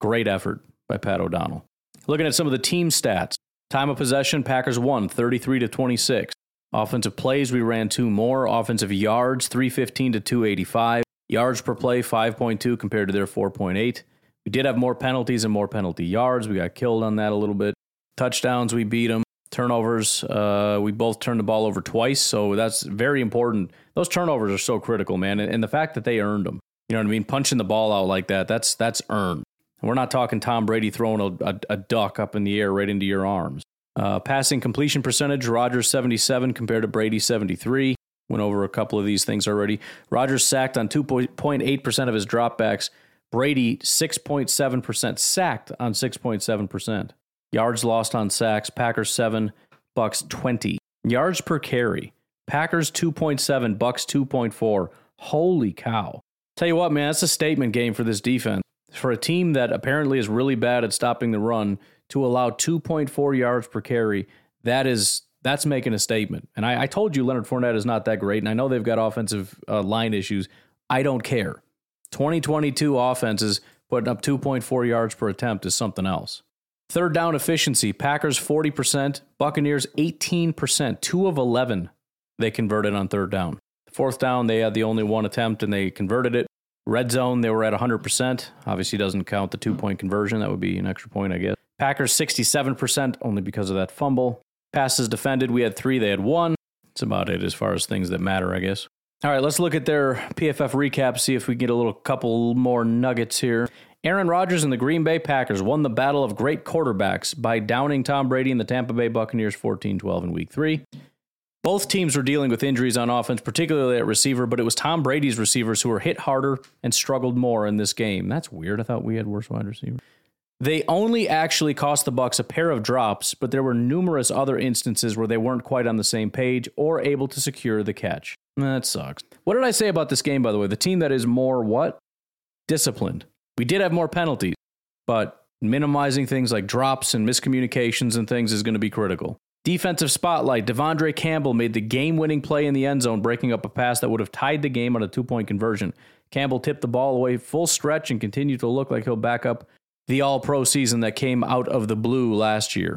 Great effort by Pat O'Donnell. Looking at some of the team stats. Time of possession, Packers won 33 to 26. Offensive plays, we ran two more. Offensive yards, 315 to 285. Yards per play, 5.2 compared to their 4.8. We did have more penalties and more penalty yards. We got killed on that a little bit. Touchdowns, we beat them. Turnovers, uh, we both turned the ball over twice, so that's very important. Those turnovers are so critical, man, and, and the fact that they earned them. You know what I mean? Punching the ball out like that, that's that's earned. We're not talking Tom Brady throwing a, a, a, duck up in the air right into your arms. Uh, passing completion percentage, Rodgers 77 compared to Brady 73. Went over a couple of these things already. Rodgers sacked on 2.8% of his dropbacks. Brady 6.7% sacked on 6.7%. Yards lost on sacks, Packers 7, Bucks 20. Yards per carry, Packers 2.7, Bucks 2.4. Holy cow. Tell you what, man, that's a statement game for this defense. For a team that apparently is really bad at stopping the run to allow 2.4 yards per carry, that is that's making a statement. And I, I told you Leonard Fournette is not that great, and I know they've got offensive uh, line issues. I don't care. 2022 offenses putting up 2.4 yards per attempt is something else. Third down efficiency Packers 40%, Buccaneers 18%, 2 of 11 they converted on third down. Fourth down, they had the only one attempt and they converted it. Red zone, they were at 100%. Obviously, doesn't count the two point conversion. That would be an extra point, I guess. Packers 67%, only because of that fumble. Passes defended, we had three, they had one. That's about it as far as things that matter, I guess. All right, let's look at their PFF recap, see if we can get a little couple more nuggets here. Aaron Rodgers and the Green Bay Packers won the battle of great quarterbacks by downing Tom Brady and the Tampa Bay Buccaneers 14 12 in week three. Both teams were dealing with injuries on offense, particularly at receiver, but it was Tom Brady's receivers who were hit harder and struggled more in this game. That's weird. I thought we had worse wide receivers. They only actually cost the Bucks a pair of drops, but there were numerous other instances where they weren't quite on the same page or able to secure the catch. That sucks. What did I say about this game, by the way? The team that is more what? Disciplined. We did have more penalties, but minimizing things like drops and miscommunications and things is going to be critical. Defensive spotlight. De'Vondre Campbell made the game winning play in the end zone, breaking up a pass that would have tied the game on a two point conversion. Campbell tipped the ball away full stretch and continued to look like he'll back up the all pro season that came out of the blue last year.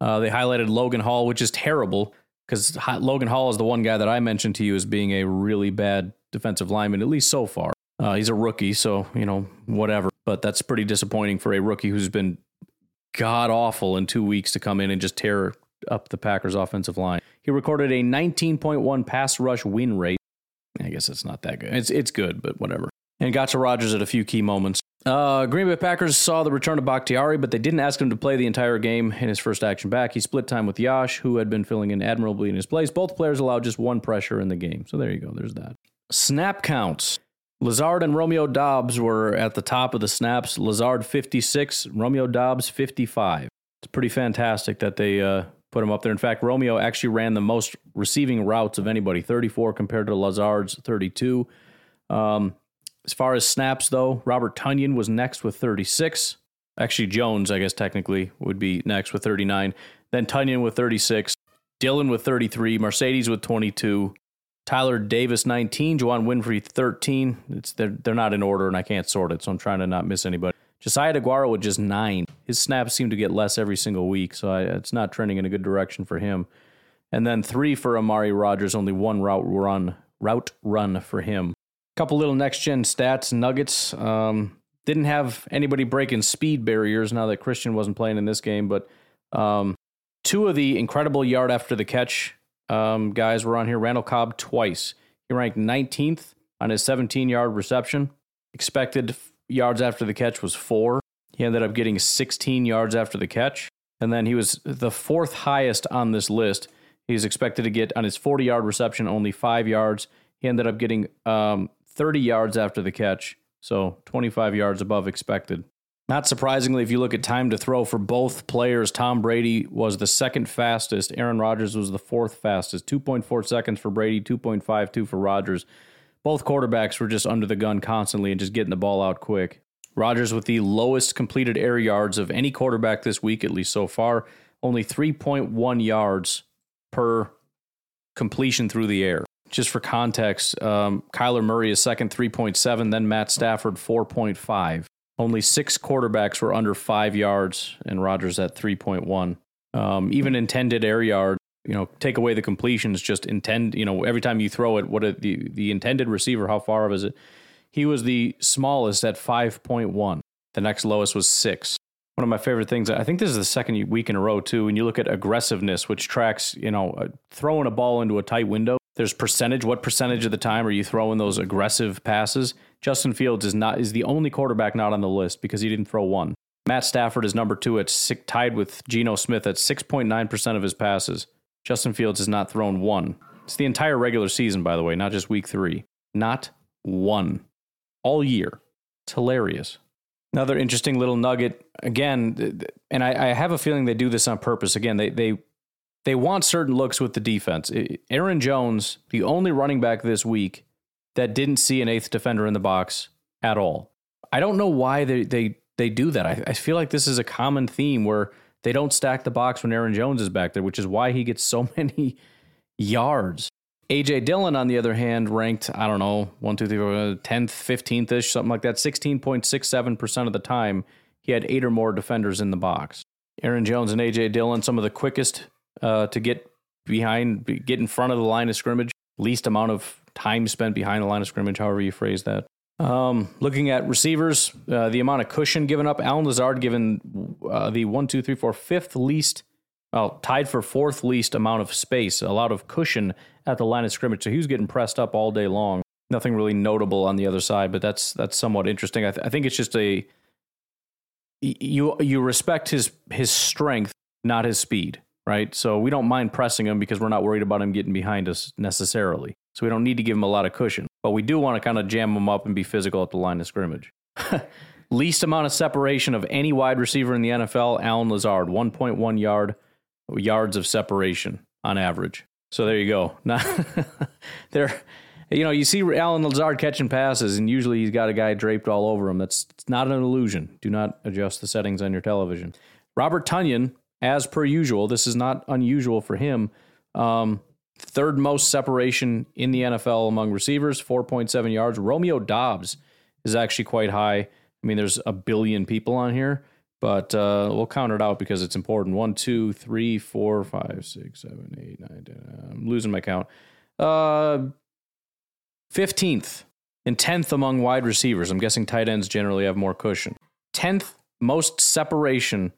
Uh, they highlighted Logan Hall, which is terrible because Logan Hall is the one guy that I mentioned to you as being a really bad defensive lineman, at least so far. Uh, he's a rookie, so, you know, whatever. But that's pretty disappointing for a rookie who's been god awful in two weeks to come in and just tear up the Packers' offensive line. He recorded a 19.1 pass rush win rate. I guess it's not that good. It's, it's good, but whatever. And got to Rodgers at a few key moments. Uh, Green Bay Packers saw the return of Bakhtiari, but they didn't ask him to play the entire game in his first action back. He split time with Yosh, who had been filling in admirably in his place. Both players allowed just one pressure in the game. So there you go. There's that. Snap counts. Lazard and Romeo Doubs were at the top of the snaps. Lazard 56, Romeo Doubs 55. It's pretty fantastic that they uh, put him up there. In fact, Romeo actually ran the most receiving routes of anybody 34 compared to Lazard's 32. Um, as far as snaps, though, Robert Tonyan was next with 36. Actually, Jones, I guess technically, would be next with 39. Then Tonyan with 36. Dillon with 33. Marcedes with 22. Tyler Davis 19. Juwann Winfree 13. It's they're, they're not in order, and I can't sort it, so I'm trying to not miss anybody. Josiah Deguara with just nine. His snaps seem to get less every single week, so I, it's not trending in a good direction for him. And then three for Amari Rodgers, only one route run route run for him A couple little next gen stats, nuggets. Um, didn't have anybody breaking speed barriers now that Christian wasn't playing in this game, but um, two of the incredible yard after the catch um, guys were on here. Randall Cobb twice. He ranked 19th on his 17 yard reception. Expected yards after the catch was four. He ended up getting 16 yards after the catch. And then he was the fourth highest on this list. He's expected to get on his 40 yard reception only five yards. He ended up getting um, 30 yards after the catch, so 25 yards above expected. Not surprisingly, if you look at time to throw for both players, Tom Brady was the second fastest. Aaron Rodgers was the fourth fastest. 2.4 seconds for Brady, 2.52 for Rodgers. Both quarterbacks were just under the gun constantly and just getting the ball out quick. Rodgers with the lowest completed air yards of any quarterback this week, at least so far, only 3.1 yards per completion through the air just for context, um, Kyler Murray is second, 3.7, then Matt Stafford, 4.5. Only six quarterbacks were under five yards, and Rodgers at 3.1. Um, even intended air yard, you know, take away the completions, just intend, you know, every time you throw it, what a, the, the intended receiver, how far is it? He was the smallest at 5.1. The next lowest was six. One of my favorite things, I think this is the second week in a row, too, when you look at aggressiveness, which tracks, you know, uh, throwing a ball into a tight window there's percentage. What percentage of the time are you throwing those aggressive passes? Justin Fields is not is the only quarterback not on the list because he didn't throw one. Matt Stafford is number two at six, tied with Geno Smith at 6.9% of his passes. Justin Fields has not thrown one. It's the entire regular season, by the way, not just week three. Not one. All year. It's hilarious. Another interesting little nugget. Again, and I, I have a feeling they do this on purpose. Again, they, they they want certain looks with the defense. Aaron Jones, the only running back this week that didn't see an eighth defender in the box at all. I don't know why they they they do that. I, I feel like this is a common theme where they don't stack the box when Aaron Jones is back there, which is why he gets so *laughs* many yards. AJ Dillon, on the other hand, ranked, I don't know, 1, 2, 3, 4, 10th, 15th ish, something like that, 16.67% of the time, he had eight or more defenders in the box. Aaron Jones and AJ Dillon, some of the quickest uh, to get behind, get in front of the line of scrimmage. Least amount of time spent behind the line of scrimmage, however you phrase that. Um, looking at receivers, uh, the amount of cushion given up, Allen Lazard given uh, the one, two, three, four, fifth least, well, tied for fourth least amount of space, a lot of cushion at the line of scrimmage. So he was getting pressed up all day long. Nothing really notable on the other side, but that's that's somewhat interesting. I, th- I think it's just a you you respect his his strength, not his speed right? So we don't mind pressing him because we're not worried about him getting behind us necessarily. So we don't need to give him a lot of cushion, but we do want to kind of jam him up and be physical at the line of scrimmage. *laughs* Least amount of separation of any wide receiver in the NFL, Allen Lazard, 1.1 yard yards of separation on average. So there you go. *laughs* Now, there, you know, you see Allen Lazard catching passes, and usually he's got a guy draped all over him. That's not an illusion. Do not adjust the settings on your television. Robert Tonyan, as per usual, this is not unusual for him. Um, third most separation in the NFL among receivers, 4.7 yards. Romeo Doubs is actually quite high. I mean, there's a billion people on here, but uh, we'll count it out because it's important. One, two, three, four, five, six, seven, eight, nine. I'm losing my count. Uh, 15th and 10th among wide receivers. I'm guessing tight ends generally have more cushion. 10th most separation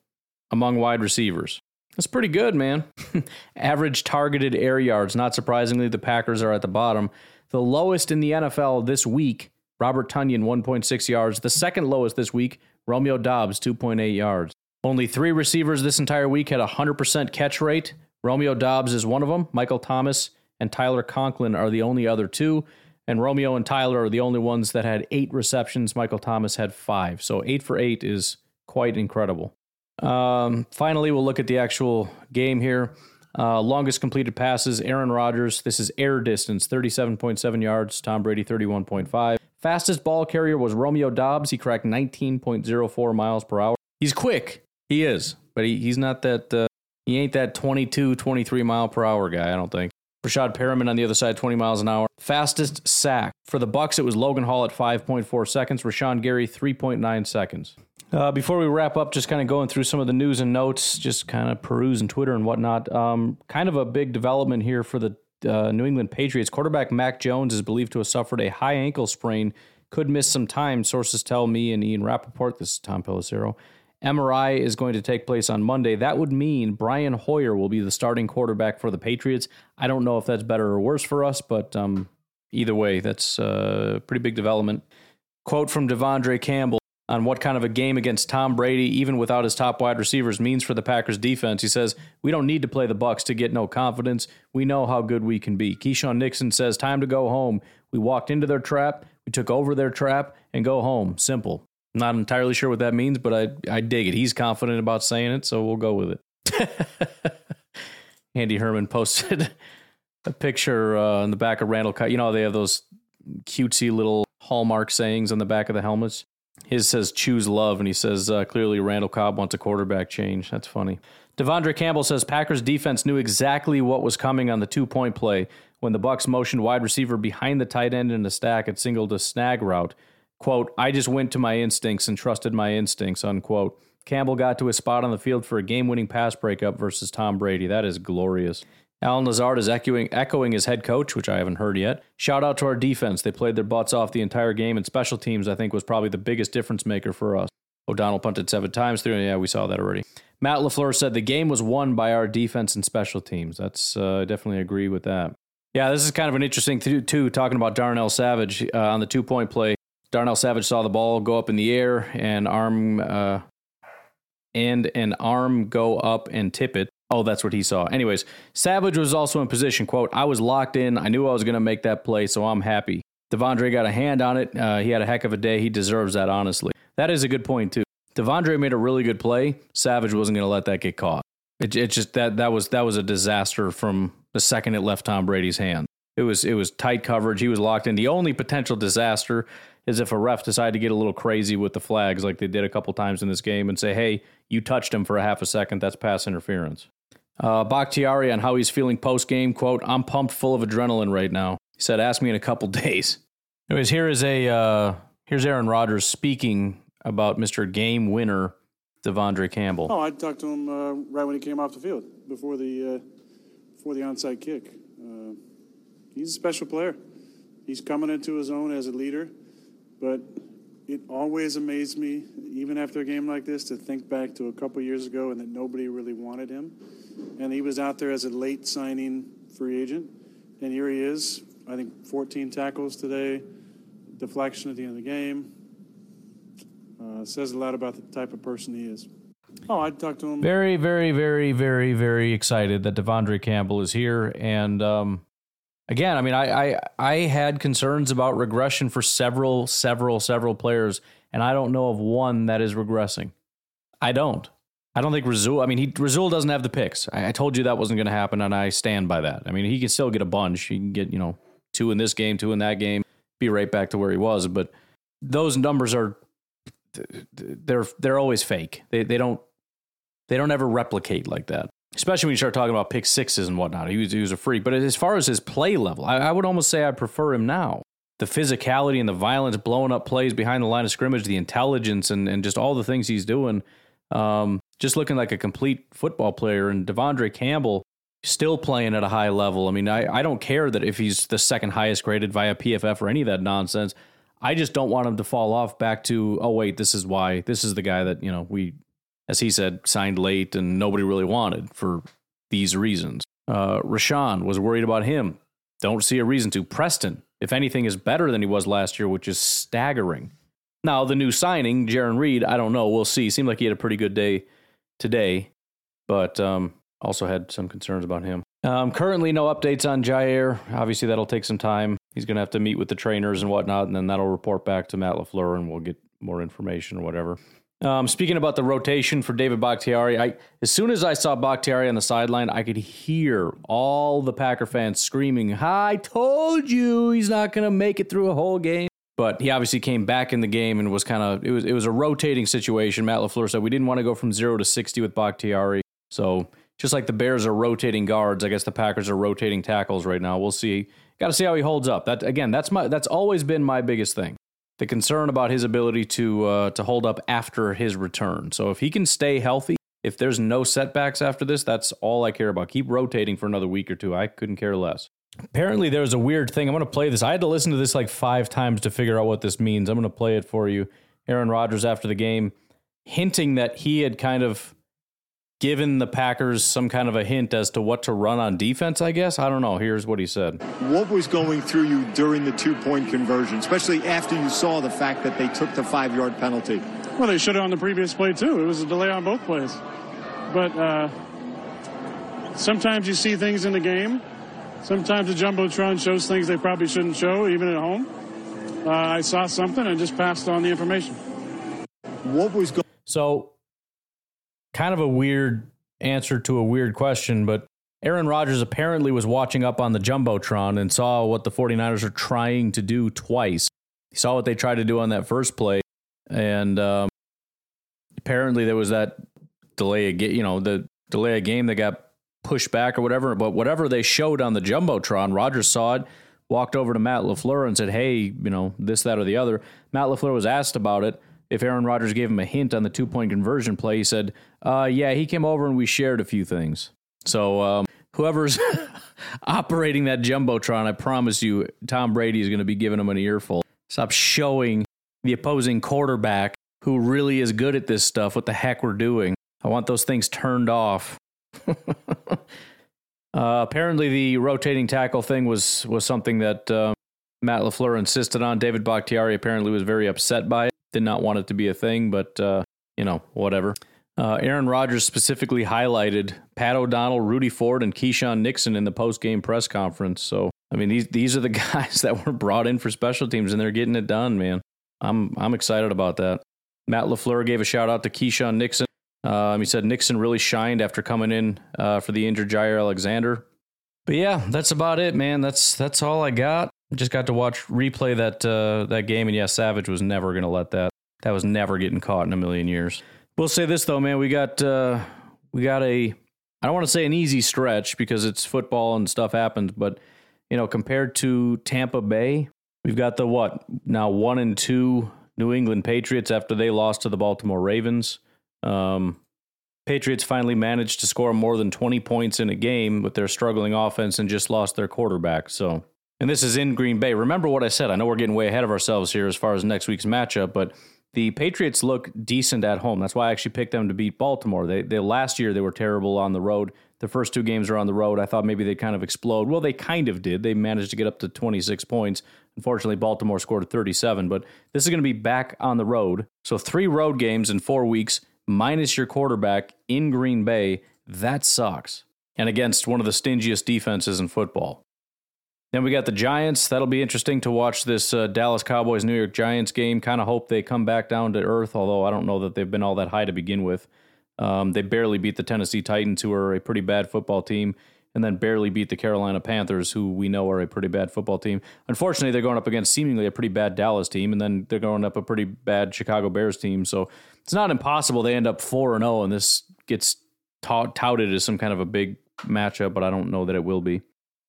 among wide receivers. That's pretty good, man. *laughs* Average targeted air yards. Not surprisingly, the Packers are at the bottom. The lowest in the NFL this week, Robert Tonyan, 1.6 yards. The second lowest this week, Romeo Doubs, 2.8 yards. Only three receivers this entire week had a 100% catch rate. Romeo Doubs is one of them. Michael Thomas and Tyler Conklin are the only other two. And Romeo and Tyler are the only ones that had eight receptions. Michael Thomas had five. So eight for eight is quite incredible. Um, finally, we'll look at the actual game here. Uh, longest completed passes, Aaron Rodgers. This is air distance, 37.7 yards. Tom Brady, 31.5. Fastest ball carrier was Romeo Doubs. He cracked 19.04 miles per hour. He's quick. He is, but he, he's not that, uh, he ain't that 22, 23 mile per hour guy, I don't think. Breshad Perriman on the other side, 20 miles an hour. Fastest sack. For the Bucks, it was Logan Hall at 5.4 seconds. Rashan Gary, 3.9 seconds. Uh, before we wrap up, just kind of going through some of the news and notes, just kind of perusing Twitter and whatnot. Um, kind of a big development here for the uh, New England Patriots. Quarterback Mac Jones is believed to have suffered a high ankle sprain, could miss some time. Sources tell me and Ian Rapoport, this is Tom Pelissero. MRI is going to take place on Monday. That would mean Brian Hoyer will be the starting quarterback for the Patriots. I don't know if that's better or worse for us, but um, either way, that's a uh, pretty big development. Quote from De'Vondre Campbell on what kind of a game against Tom Brady, even without his top wide receivers, means for the Packers defense. He says, We don't need to play the Bucks to get no confidence. We know how good we can be. Keisean Nixon says, Time to go home. We walked into their trap, we took over their trap, and go home. Simple. Not entirely sure what that means, but I, I dig it. He's confident about saying it, so we'll go with it. *laughs* Andy Herman posted *laughs* a picture uh, in the back of Randall. Cobb. You know, they have those cutesy little hallmark sayings on the back of the helmets. His says choose love, and he says uh, clearly Randall Cobb wants a quarterback change. That's funny. De'Vondre Campbell says Packers defense knew exactly what was coming on the two point play when the Bucks motioned wide receiver behind the tight end in the stack and singled a snag route quote, I just went to my instincts and trusted my instincts, unquote. Campbell got to his spot on the field for a game winning pass breakup versus Tom Brady. That is glorious. Allen Lazard is echoing, echoing his head coach, which I haven't heard yet. Shout out to our defense. They played their butts off the entire game, and special teams, I think, was probably the biggest difference maker for us. O'Donnell punted seven times through. Yeah, we saw that already. Matt LaFleur said the game was won by our defense and special teams. That's uh, I definitely agree with that. Yeah, this is kind of an interesting thing, too, talking about Darnell Savage uh, on the two point play. Darnell Savage saw the ball go up in the air and arm uh, and an arm go up and tip it. Oh, that's what he saw. Anyways, Savage was also in position. Quote, I was locked in. I knew I was going to make that play, so I'm happy. De'Vondre got a hand on it. Uh, he had a heck of a day. He deserves that, honestly. That is a good point, too. De'Vondre made a really good play. Savage wasn't going to let that get caught. It, it just that that was that was a disaster from the second it left Tom Brady's hand. It was it was tight coverage. He was locked in. The only potential disaster is if a ref decided to get a little crazy with the flags like they did a couple times in this game and say, hey, you touched him for a half a second, that's pass interference. Uh, Bakhtiari on how he's feeling post game, quote, I'm pumped full of adrenaline right now. He said, ask me in a couple *laughs* days. Anyways, here is a, uh, here's Aaron Rodgers speaking about Mr. Game Winner, De'Vondre Campbell. Oh, I talked to him uh, right when he came off the field before the, uh, before the onside kick. Uh, he's a special player. He's coming into his own as a leader. But it always amazed me, even after a game like this, to think back to a couple years ago and that nobody really wanted him. And he was out there as a late signing free agent. And here he is, I think 14 tackles today, deflection at the end of the game. Uh, says a lot about the type of person he is. Oh, I talked to him. Very, very, very, very, very excited that De'Vondre Campbell is here. And um, again, I mean, I, I I had concerns about regression for several, several, several players and I don't know of one that is regressing. I don't. I don't think Rasul. I mean, he Rasul doesn't have the picks. I, I told you that wasn't going to happen, and I stand by that. I mean, he can still get a bunch. He can get you know two in this game, two in that game, be right back to where he was. But those numbers are they're they're always fake. They they don't they don't ever replicate like that. Especially when you start talking about pick sixes and whatnot. He was he was a freak. But as far as his play level, I, I would almost say I prefer him now. The physicality and the violence, blowing up plays behind the line of scrimmage, the intelligence, and and just all the things he's doing. Um, just looking like a complete football player. And De'Vondre Campbell still playing at a high level. I mean, I, I don't care that if he's the second highest graded via PFF or any of that nonsense. I just don't want him to fall off back to, oh, wait, this is why. This is the guy that, you know, we, as he said, signed late and nobody really wanted for these reasons. Uh, Rashan was worried about him. Don't see a reason to. Preston, if anything, is better than he was last year, which is staggering. Now, the new signing, Jarran Reed, I don't know. We'll see. Seemed like he had a pretty good day today, but um, also had some concerns about him. Um, currently, no updates on Jaire. Obviously, that'll take some time. He's going to have to meet with the trainers and whatnot, and then that'll report back to Matt LaFleur, and we'll get more information or whatever. Um, speaking about the rotation for David Bakhtiari, I as soon as I saw Bakhtiari on the sideline, I could hear all the Packer fans screaming, "I told you he's not going to make it through a whole game." But he obviously came back in the game and was kind of it was it was a rotating situation. Matt LaFleur said we didn't want to go from zero to sixty with Bakhtiari, so just like the Bears are rotating guards, I guess the Packers are rotating tackles right now. We'll see. Got to see how he holds up. That again, that's my that's always been my biggest thing. The concern about his ability to uh, to hold up after his return. So if he can stay healthy, if there's no setbacks after this, that's all I care about. Keep rotating for another week or two. I couldn't care less. Apparently, there's a weird thing. I'm going to play this. I had to listen to this like five times to figure out what this means. I'm going to play it for you. Aaron Rodgers after the game, hinting that he had kind of given the Packers some kind of a hint as to what to run on defense, I guess. I don't know. Here's what he said. What was going through you during the two point conversion, especially after you saw the fact that they took the five yard penalty? Well, they should have on the previous play, too. It was a delay on both plays. But uh, sometimes you see things in the game. Sometimes the Jumbotron shows things they probably shouldn't show, even at home. Uh, I saw something and just passed on the information. What was going So kind of a weird answer to a weird question, but Aaron Rodgers apparently was watching up on the Jumbotron and saw what the 49ers are trying to do twice. He saw what they tried to do on that first play, and um, apparently there was that delay, you know, the delay a game that got pushed back or whatever. But whatever they showed on the Jumbotron, Rodgers saw it, walked over to Matt LaFleur and said, hey, you know, this, that, or the other. Matt LaFleur was asked about it if Aaron Rodgers gave him a hint on the two point conversion play, he said, uh, "Yeah, he came over and we shared a few things." So um, whoever's *laughs* operating that jumbotron, I promise you, Tom Brady is going to be giving him an earful. Stop showing the opposing quarterback who really is good at this stuff what the heck we're doing. I want those things turned off. *laughs* uh, apparently, the rotating tackle thing was was something that uh, Matt LaFleur insisted on. David Bakhtiari apparently was very upset by it did not want it to be a thing, but uh, you know, whatever. Uh, Aaron Rodgers specifically highlighted Pat O'Donnell, Rudy Ford, and Keisean Nixon in the post-game press conference. So, I mean, these these are the *laughs* guys that were brought in for special teams, and they're getting it done, man. I'm I'm excited about that. Matt LaFleur gave a shout out to Keisean Nixon. Um, he said Nixon really shined after coming in uh, for the injured Jaire Alexander. But yeah, that's about it, man. That's that's all I got. Just got to watch replay that uh, that game, and yeah, Savage was never going to let that. That was never getting caught in a million years. We'll say this though, man. We got uh, we got a. I don't want to say an easy stretch because it's football and stuff happens, but you know, compared to Tampa Bay, we've got the what now one and two New England Patriots after they lost to the Baltimore Ravens. Um, Patriots finally managed to score more than 20 points in a game with their struggling offense and just lost their quarterback. So and this is in Green Bay. Remember what I said. I know we're getting way ahead of ourselves here as far as next week's matchup, but the Patriots look decent at home. That's why I actually picked them to beat Baltimore. They, they last year they were terrible on the road. The first two games are on the road. I thought maybe they'd kind of explode. Well, they kind of did. They managed to get up to 26 points. Unfortunately, Baltimore scored 37, but this is going to be back on the road. So three road games in four weeks, minus your quarterback in Green Bay. That sucks. And against one of the stingiest defenses in football. Then we got the Giants. That'll be interesting to watch this uh, Dallas Cowboys New York Giants game. Kind of hope they come back down to earth, although I don't know that they've been all that high to begin with. Um, they barely beat the Tennessee Titans, who are a pretty bad football team, and then barely beat the Carolina Panthers, who we know are a pretty bad football team. Unfortunately, they're going up against seemingly a pretty bad Dallas team, and then they're going up a pretty bad Chicago Bears team. So it's not impossible they end up four and zero, oh, and this gets touted as some kind of a big matchup, but I don't know that it will be.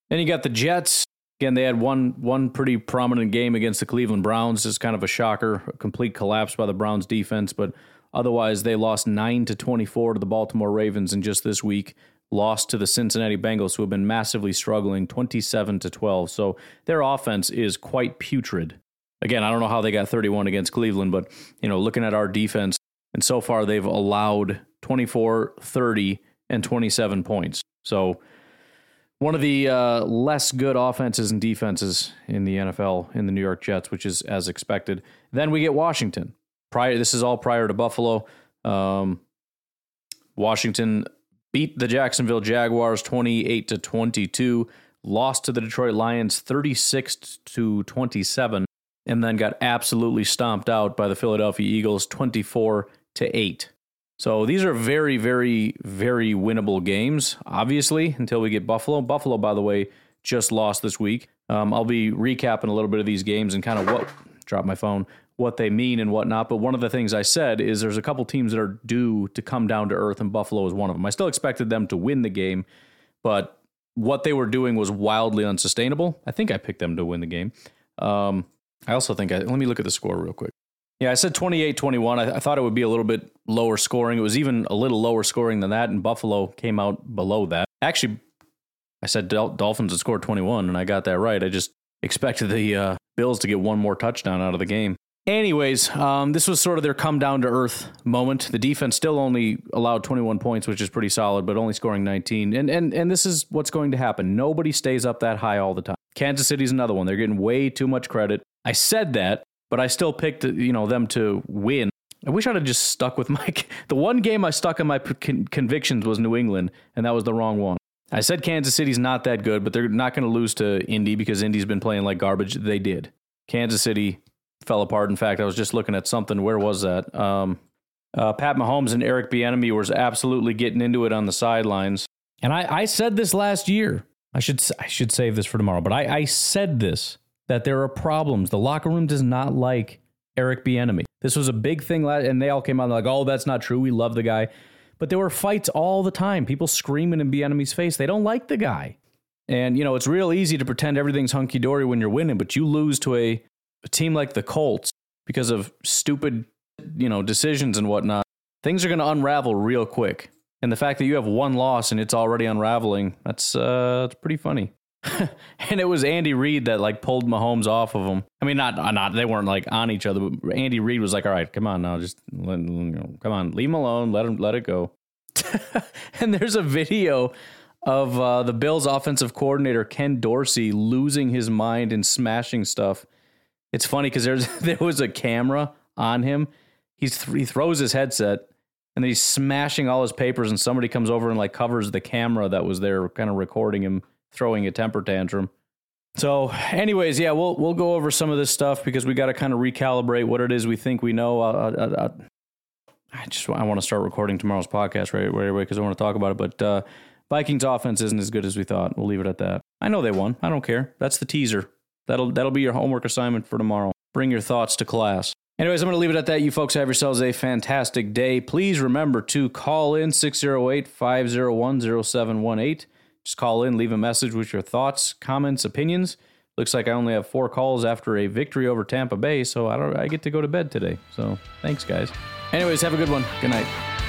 Then you got the Jets. Again, they had one one pretty prominent game against the Cleveland Browns. It's kind of a shocker, a complete collapse by the Browns defense, but otherwise they lost 9 to 24 to the Baltimore Ravens and just this week lost to the Cincinnati Bengals who have been massively struggling 27 to 12. So their offense is quite putrid. Again, I don't know how they got 31 against Cleveland, but you know, looking at our defense and so far they've allowed 24, 30 and 27 points. So one of the uh, less good offenses and defenses in the NFL in the New York Jets, which is as expected. Then we get Washington. Prior, this is all prior to Buffalo. Um, Washington beat the Jacksonville Jaguars 28 to 22, lost to the Detroit Lions 36 to 27, and then got absolutely stomped out by the Philadelphia Eagles 24 to 8. So these are very, very, very winnable games, obviously, until we get Buffalo. Buffalo, by the way, just lost this week. Um, I'll be recapping a little bit of these games and kind of what, drop my phone, what they mean and whatnot. But one of the things I said is there's a couple teams that are due to come down to earth, and Buffalo is one of them. I still expected them to win the game, but what they were doing was wildly unsustainable. I think I picked them to win the game. Um, I also think I, let me look at the score real quick. Yeah, I said 28 21. I, I, thought it would be a little bit lower scoring. It was even a little lower scoring than that, and Buffalo came out below that. Actually, I said Dol- Dolphins had scored 21, and I got that right. I just expected the uh, Bills to get one more touchdown out of the game. Anyways, um, this was sort of their come down to earth moment. The defense still only allowed 21 points, which is pretty solid, but only scoring 19. And and and this is what's going to happen. Nobody stays up that high all the time. Kansas City's another one. They're getting way too much credit. I said that but I still picked you know them to win. I wish I'd have just stuck with *laughs* my the one game I stuck on my con- convictions was New England, and that was the wrong one. I said Kansas City's not that good, but they're not going to lose to Indy because Indy's been playing like garbage. They did. Kansas City fell apart. In fact, I was just looking at something. Where was that? Um, uh, Pat Mahomes and Eric Bieniemy was absolutely getting into it on the sidelines. And I, I said this last year. I should I should save this for tomorrow, but I, I said this that there are problems. The locker room does not like Eric Bieniemy. This was a big thing, and they all came out like, "Oh, that's not true. We love the guy," but there were fights all the time. People screaming in Bieniemy's face. They don't like the guy, and you know it's real easy to pretend everything's hunky dory when you're winning, but you lose to a, a team like the Colts because of stupid, you know, decisions and whatnot. Things are going to unravel real quick. And the fact that you have one loss and it's already unraveling, that's uh, that's pretty funny. *laughs* and it was Andy Reid that like pulled Mahomes off of him. I mean, not not they weren't like on each other, but Andy Reid was like, "All right, come on now, just let, you know, come on, leave him alone, let him let it go." *laughs* and there's a video of uh, the Bills' offensive coordinator Ken Dorsey losing his mind and smashing stuff. It's funny because there's *laughs* there was a camera on him. He's he throws his headset and he's smashing all his papers, and somebody comes over and like covers the camera that was there, kind of recording him throwing a temper tantrum. So, anyways, yeah, we'll we'll go over some of this stuff because we got to kind of recalibrate what it is we think we know. I, I, I just I want to start recording tomorrow's podcast right, right away because I want to talk about it. But uh, Vikings offense isn't as good as we thought. We'll leave it at that. I know they won. I don't care. That's the teaser. That'll that'll be your homework assignment for tomorrow. Bring your thoughts to class. Anyways, I'm going to leave it at that. You folks have yourselves a fantastic day. Please remember to call in 608 501 0718. Just call in, leave a message with your thoughts, comments, opinions. Looks like I only have four calls after a victory over Tampa Bay, so I don't I get to go to bed today. So thanks guys. Anyways, have a good one. Good night.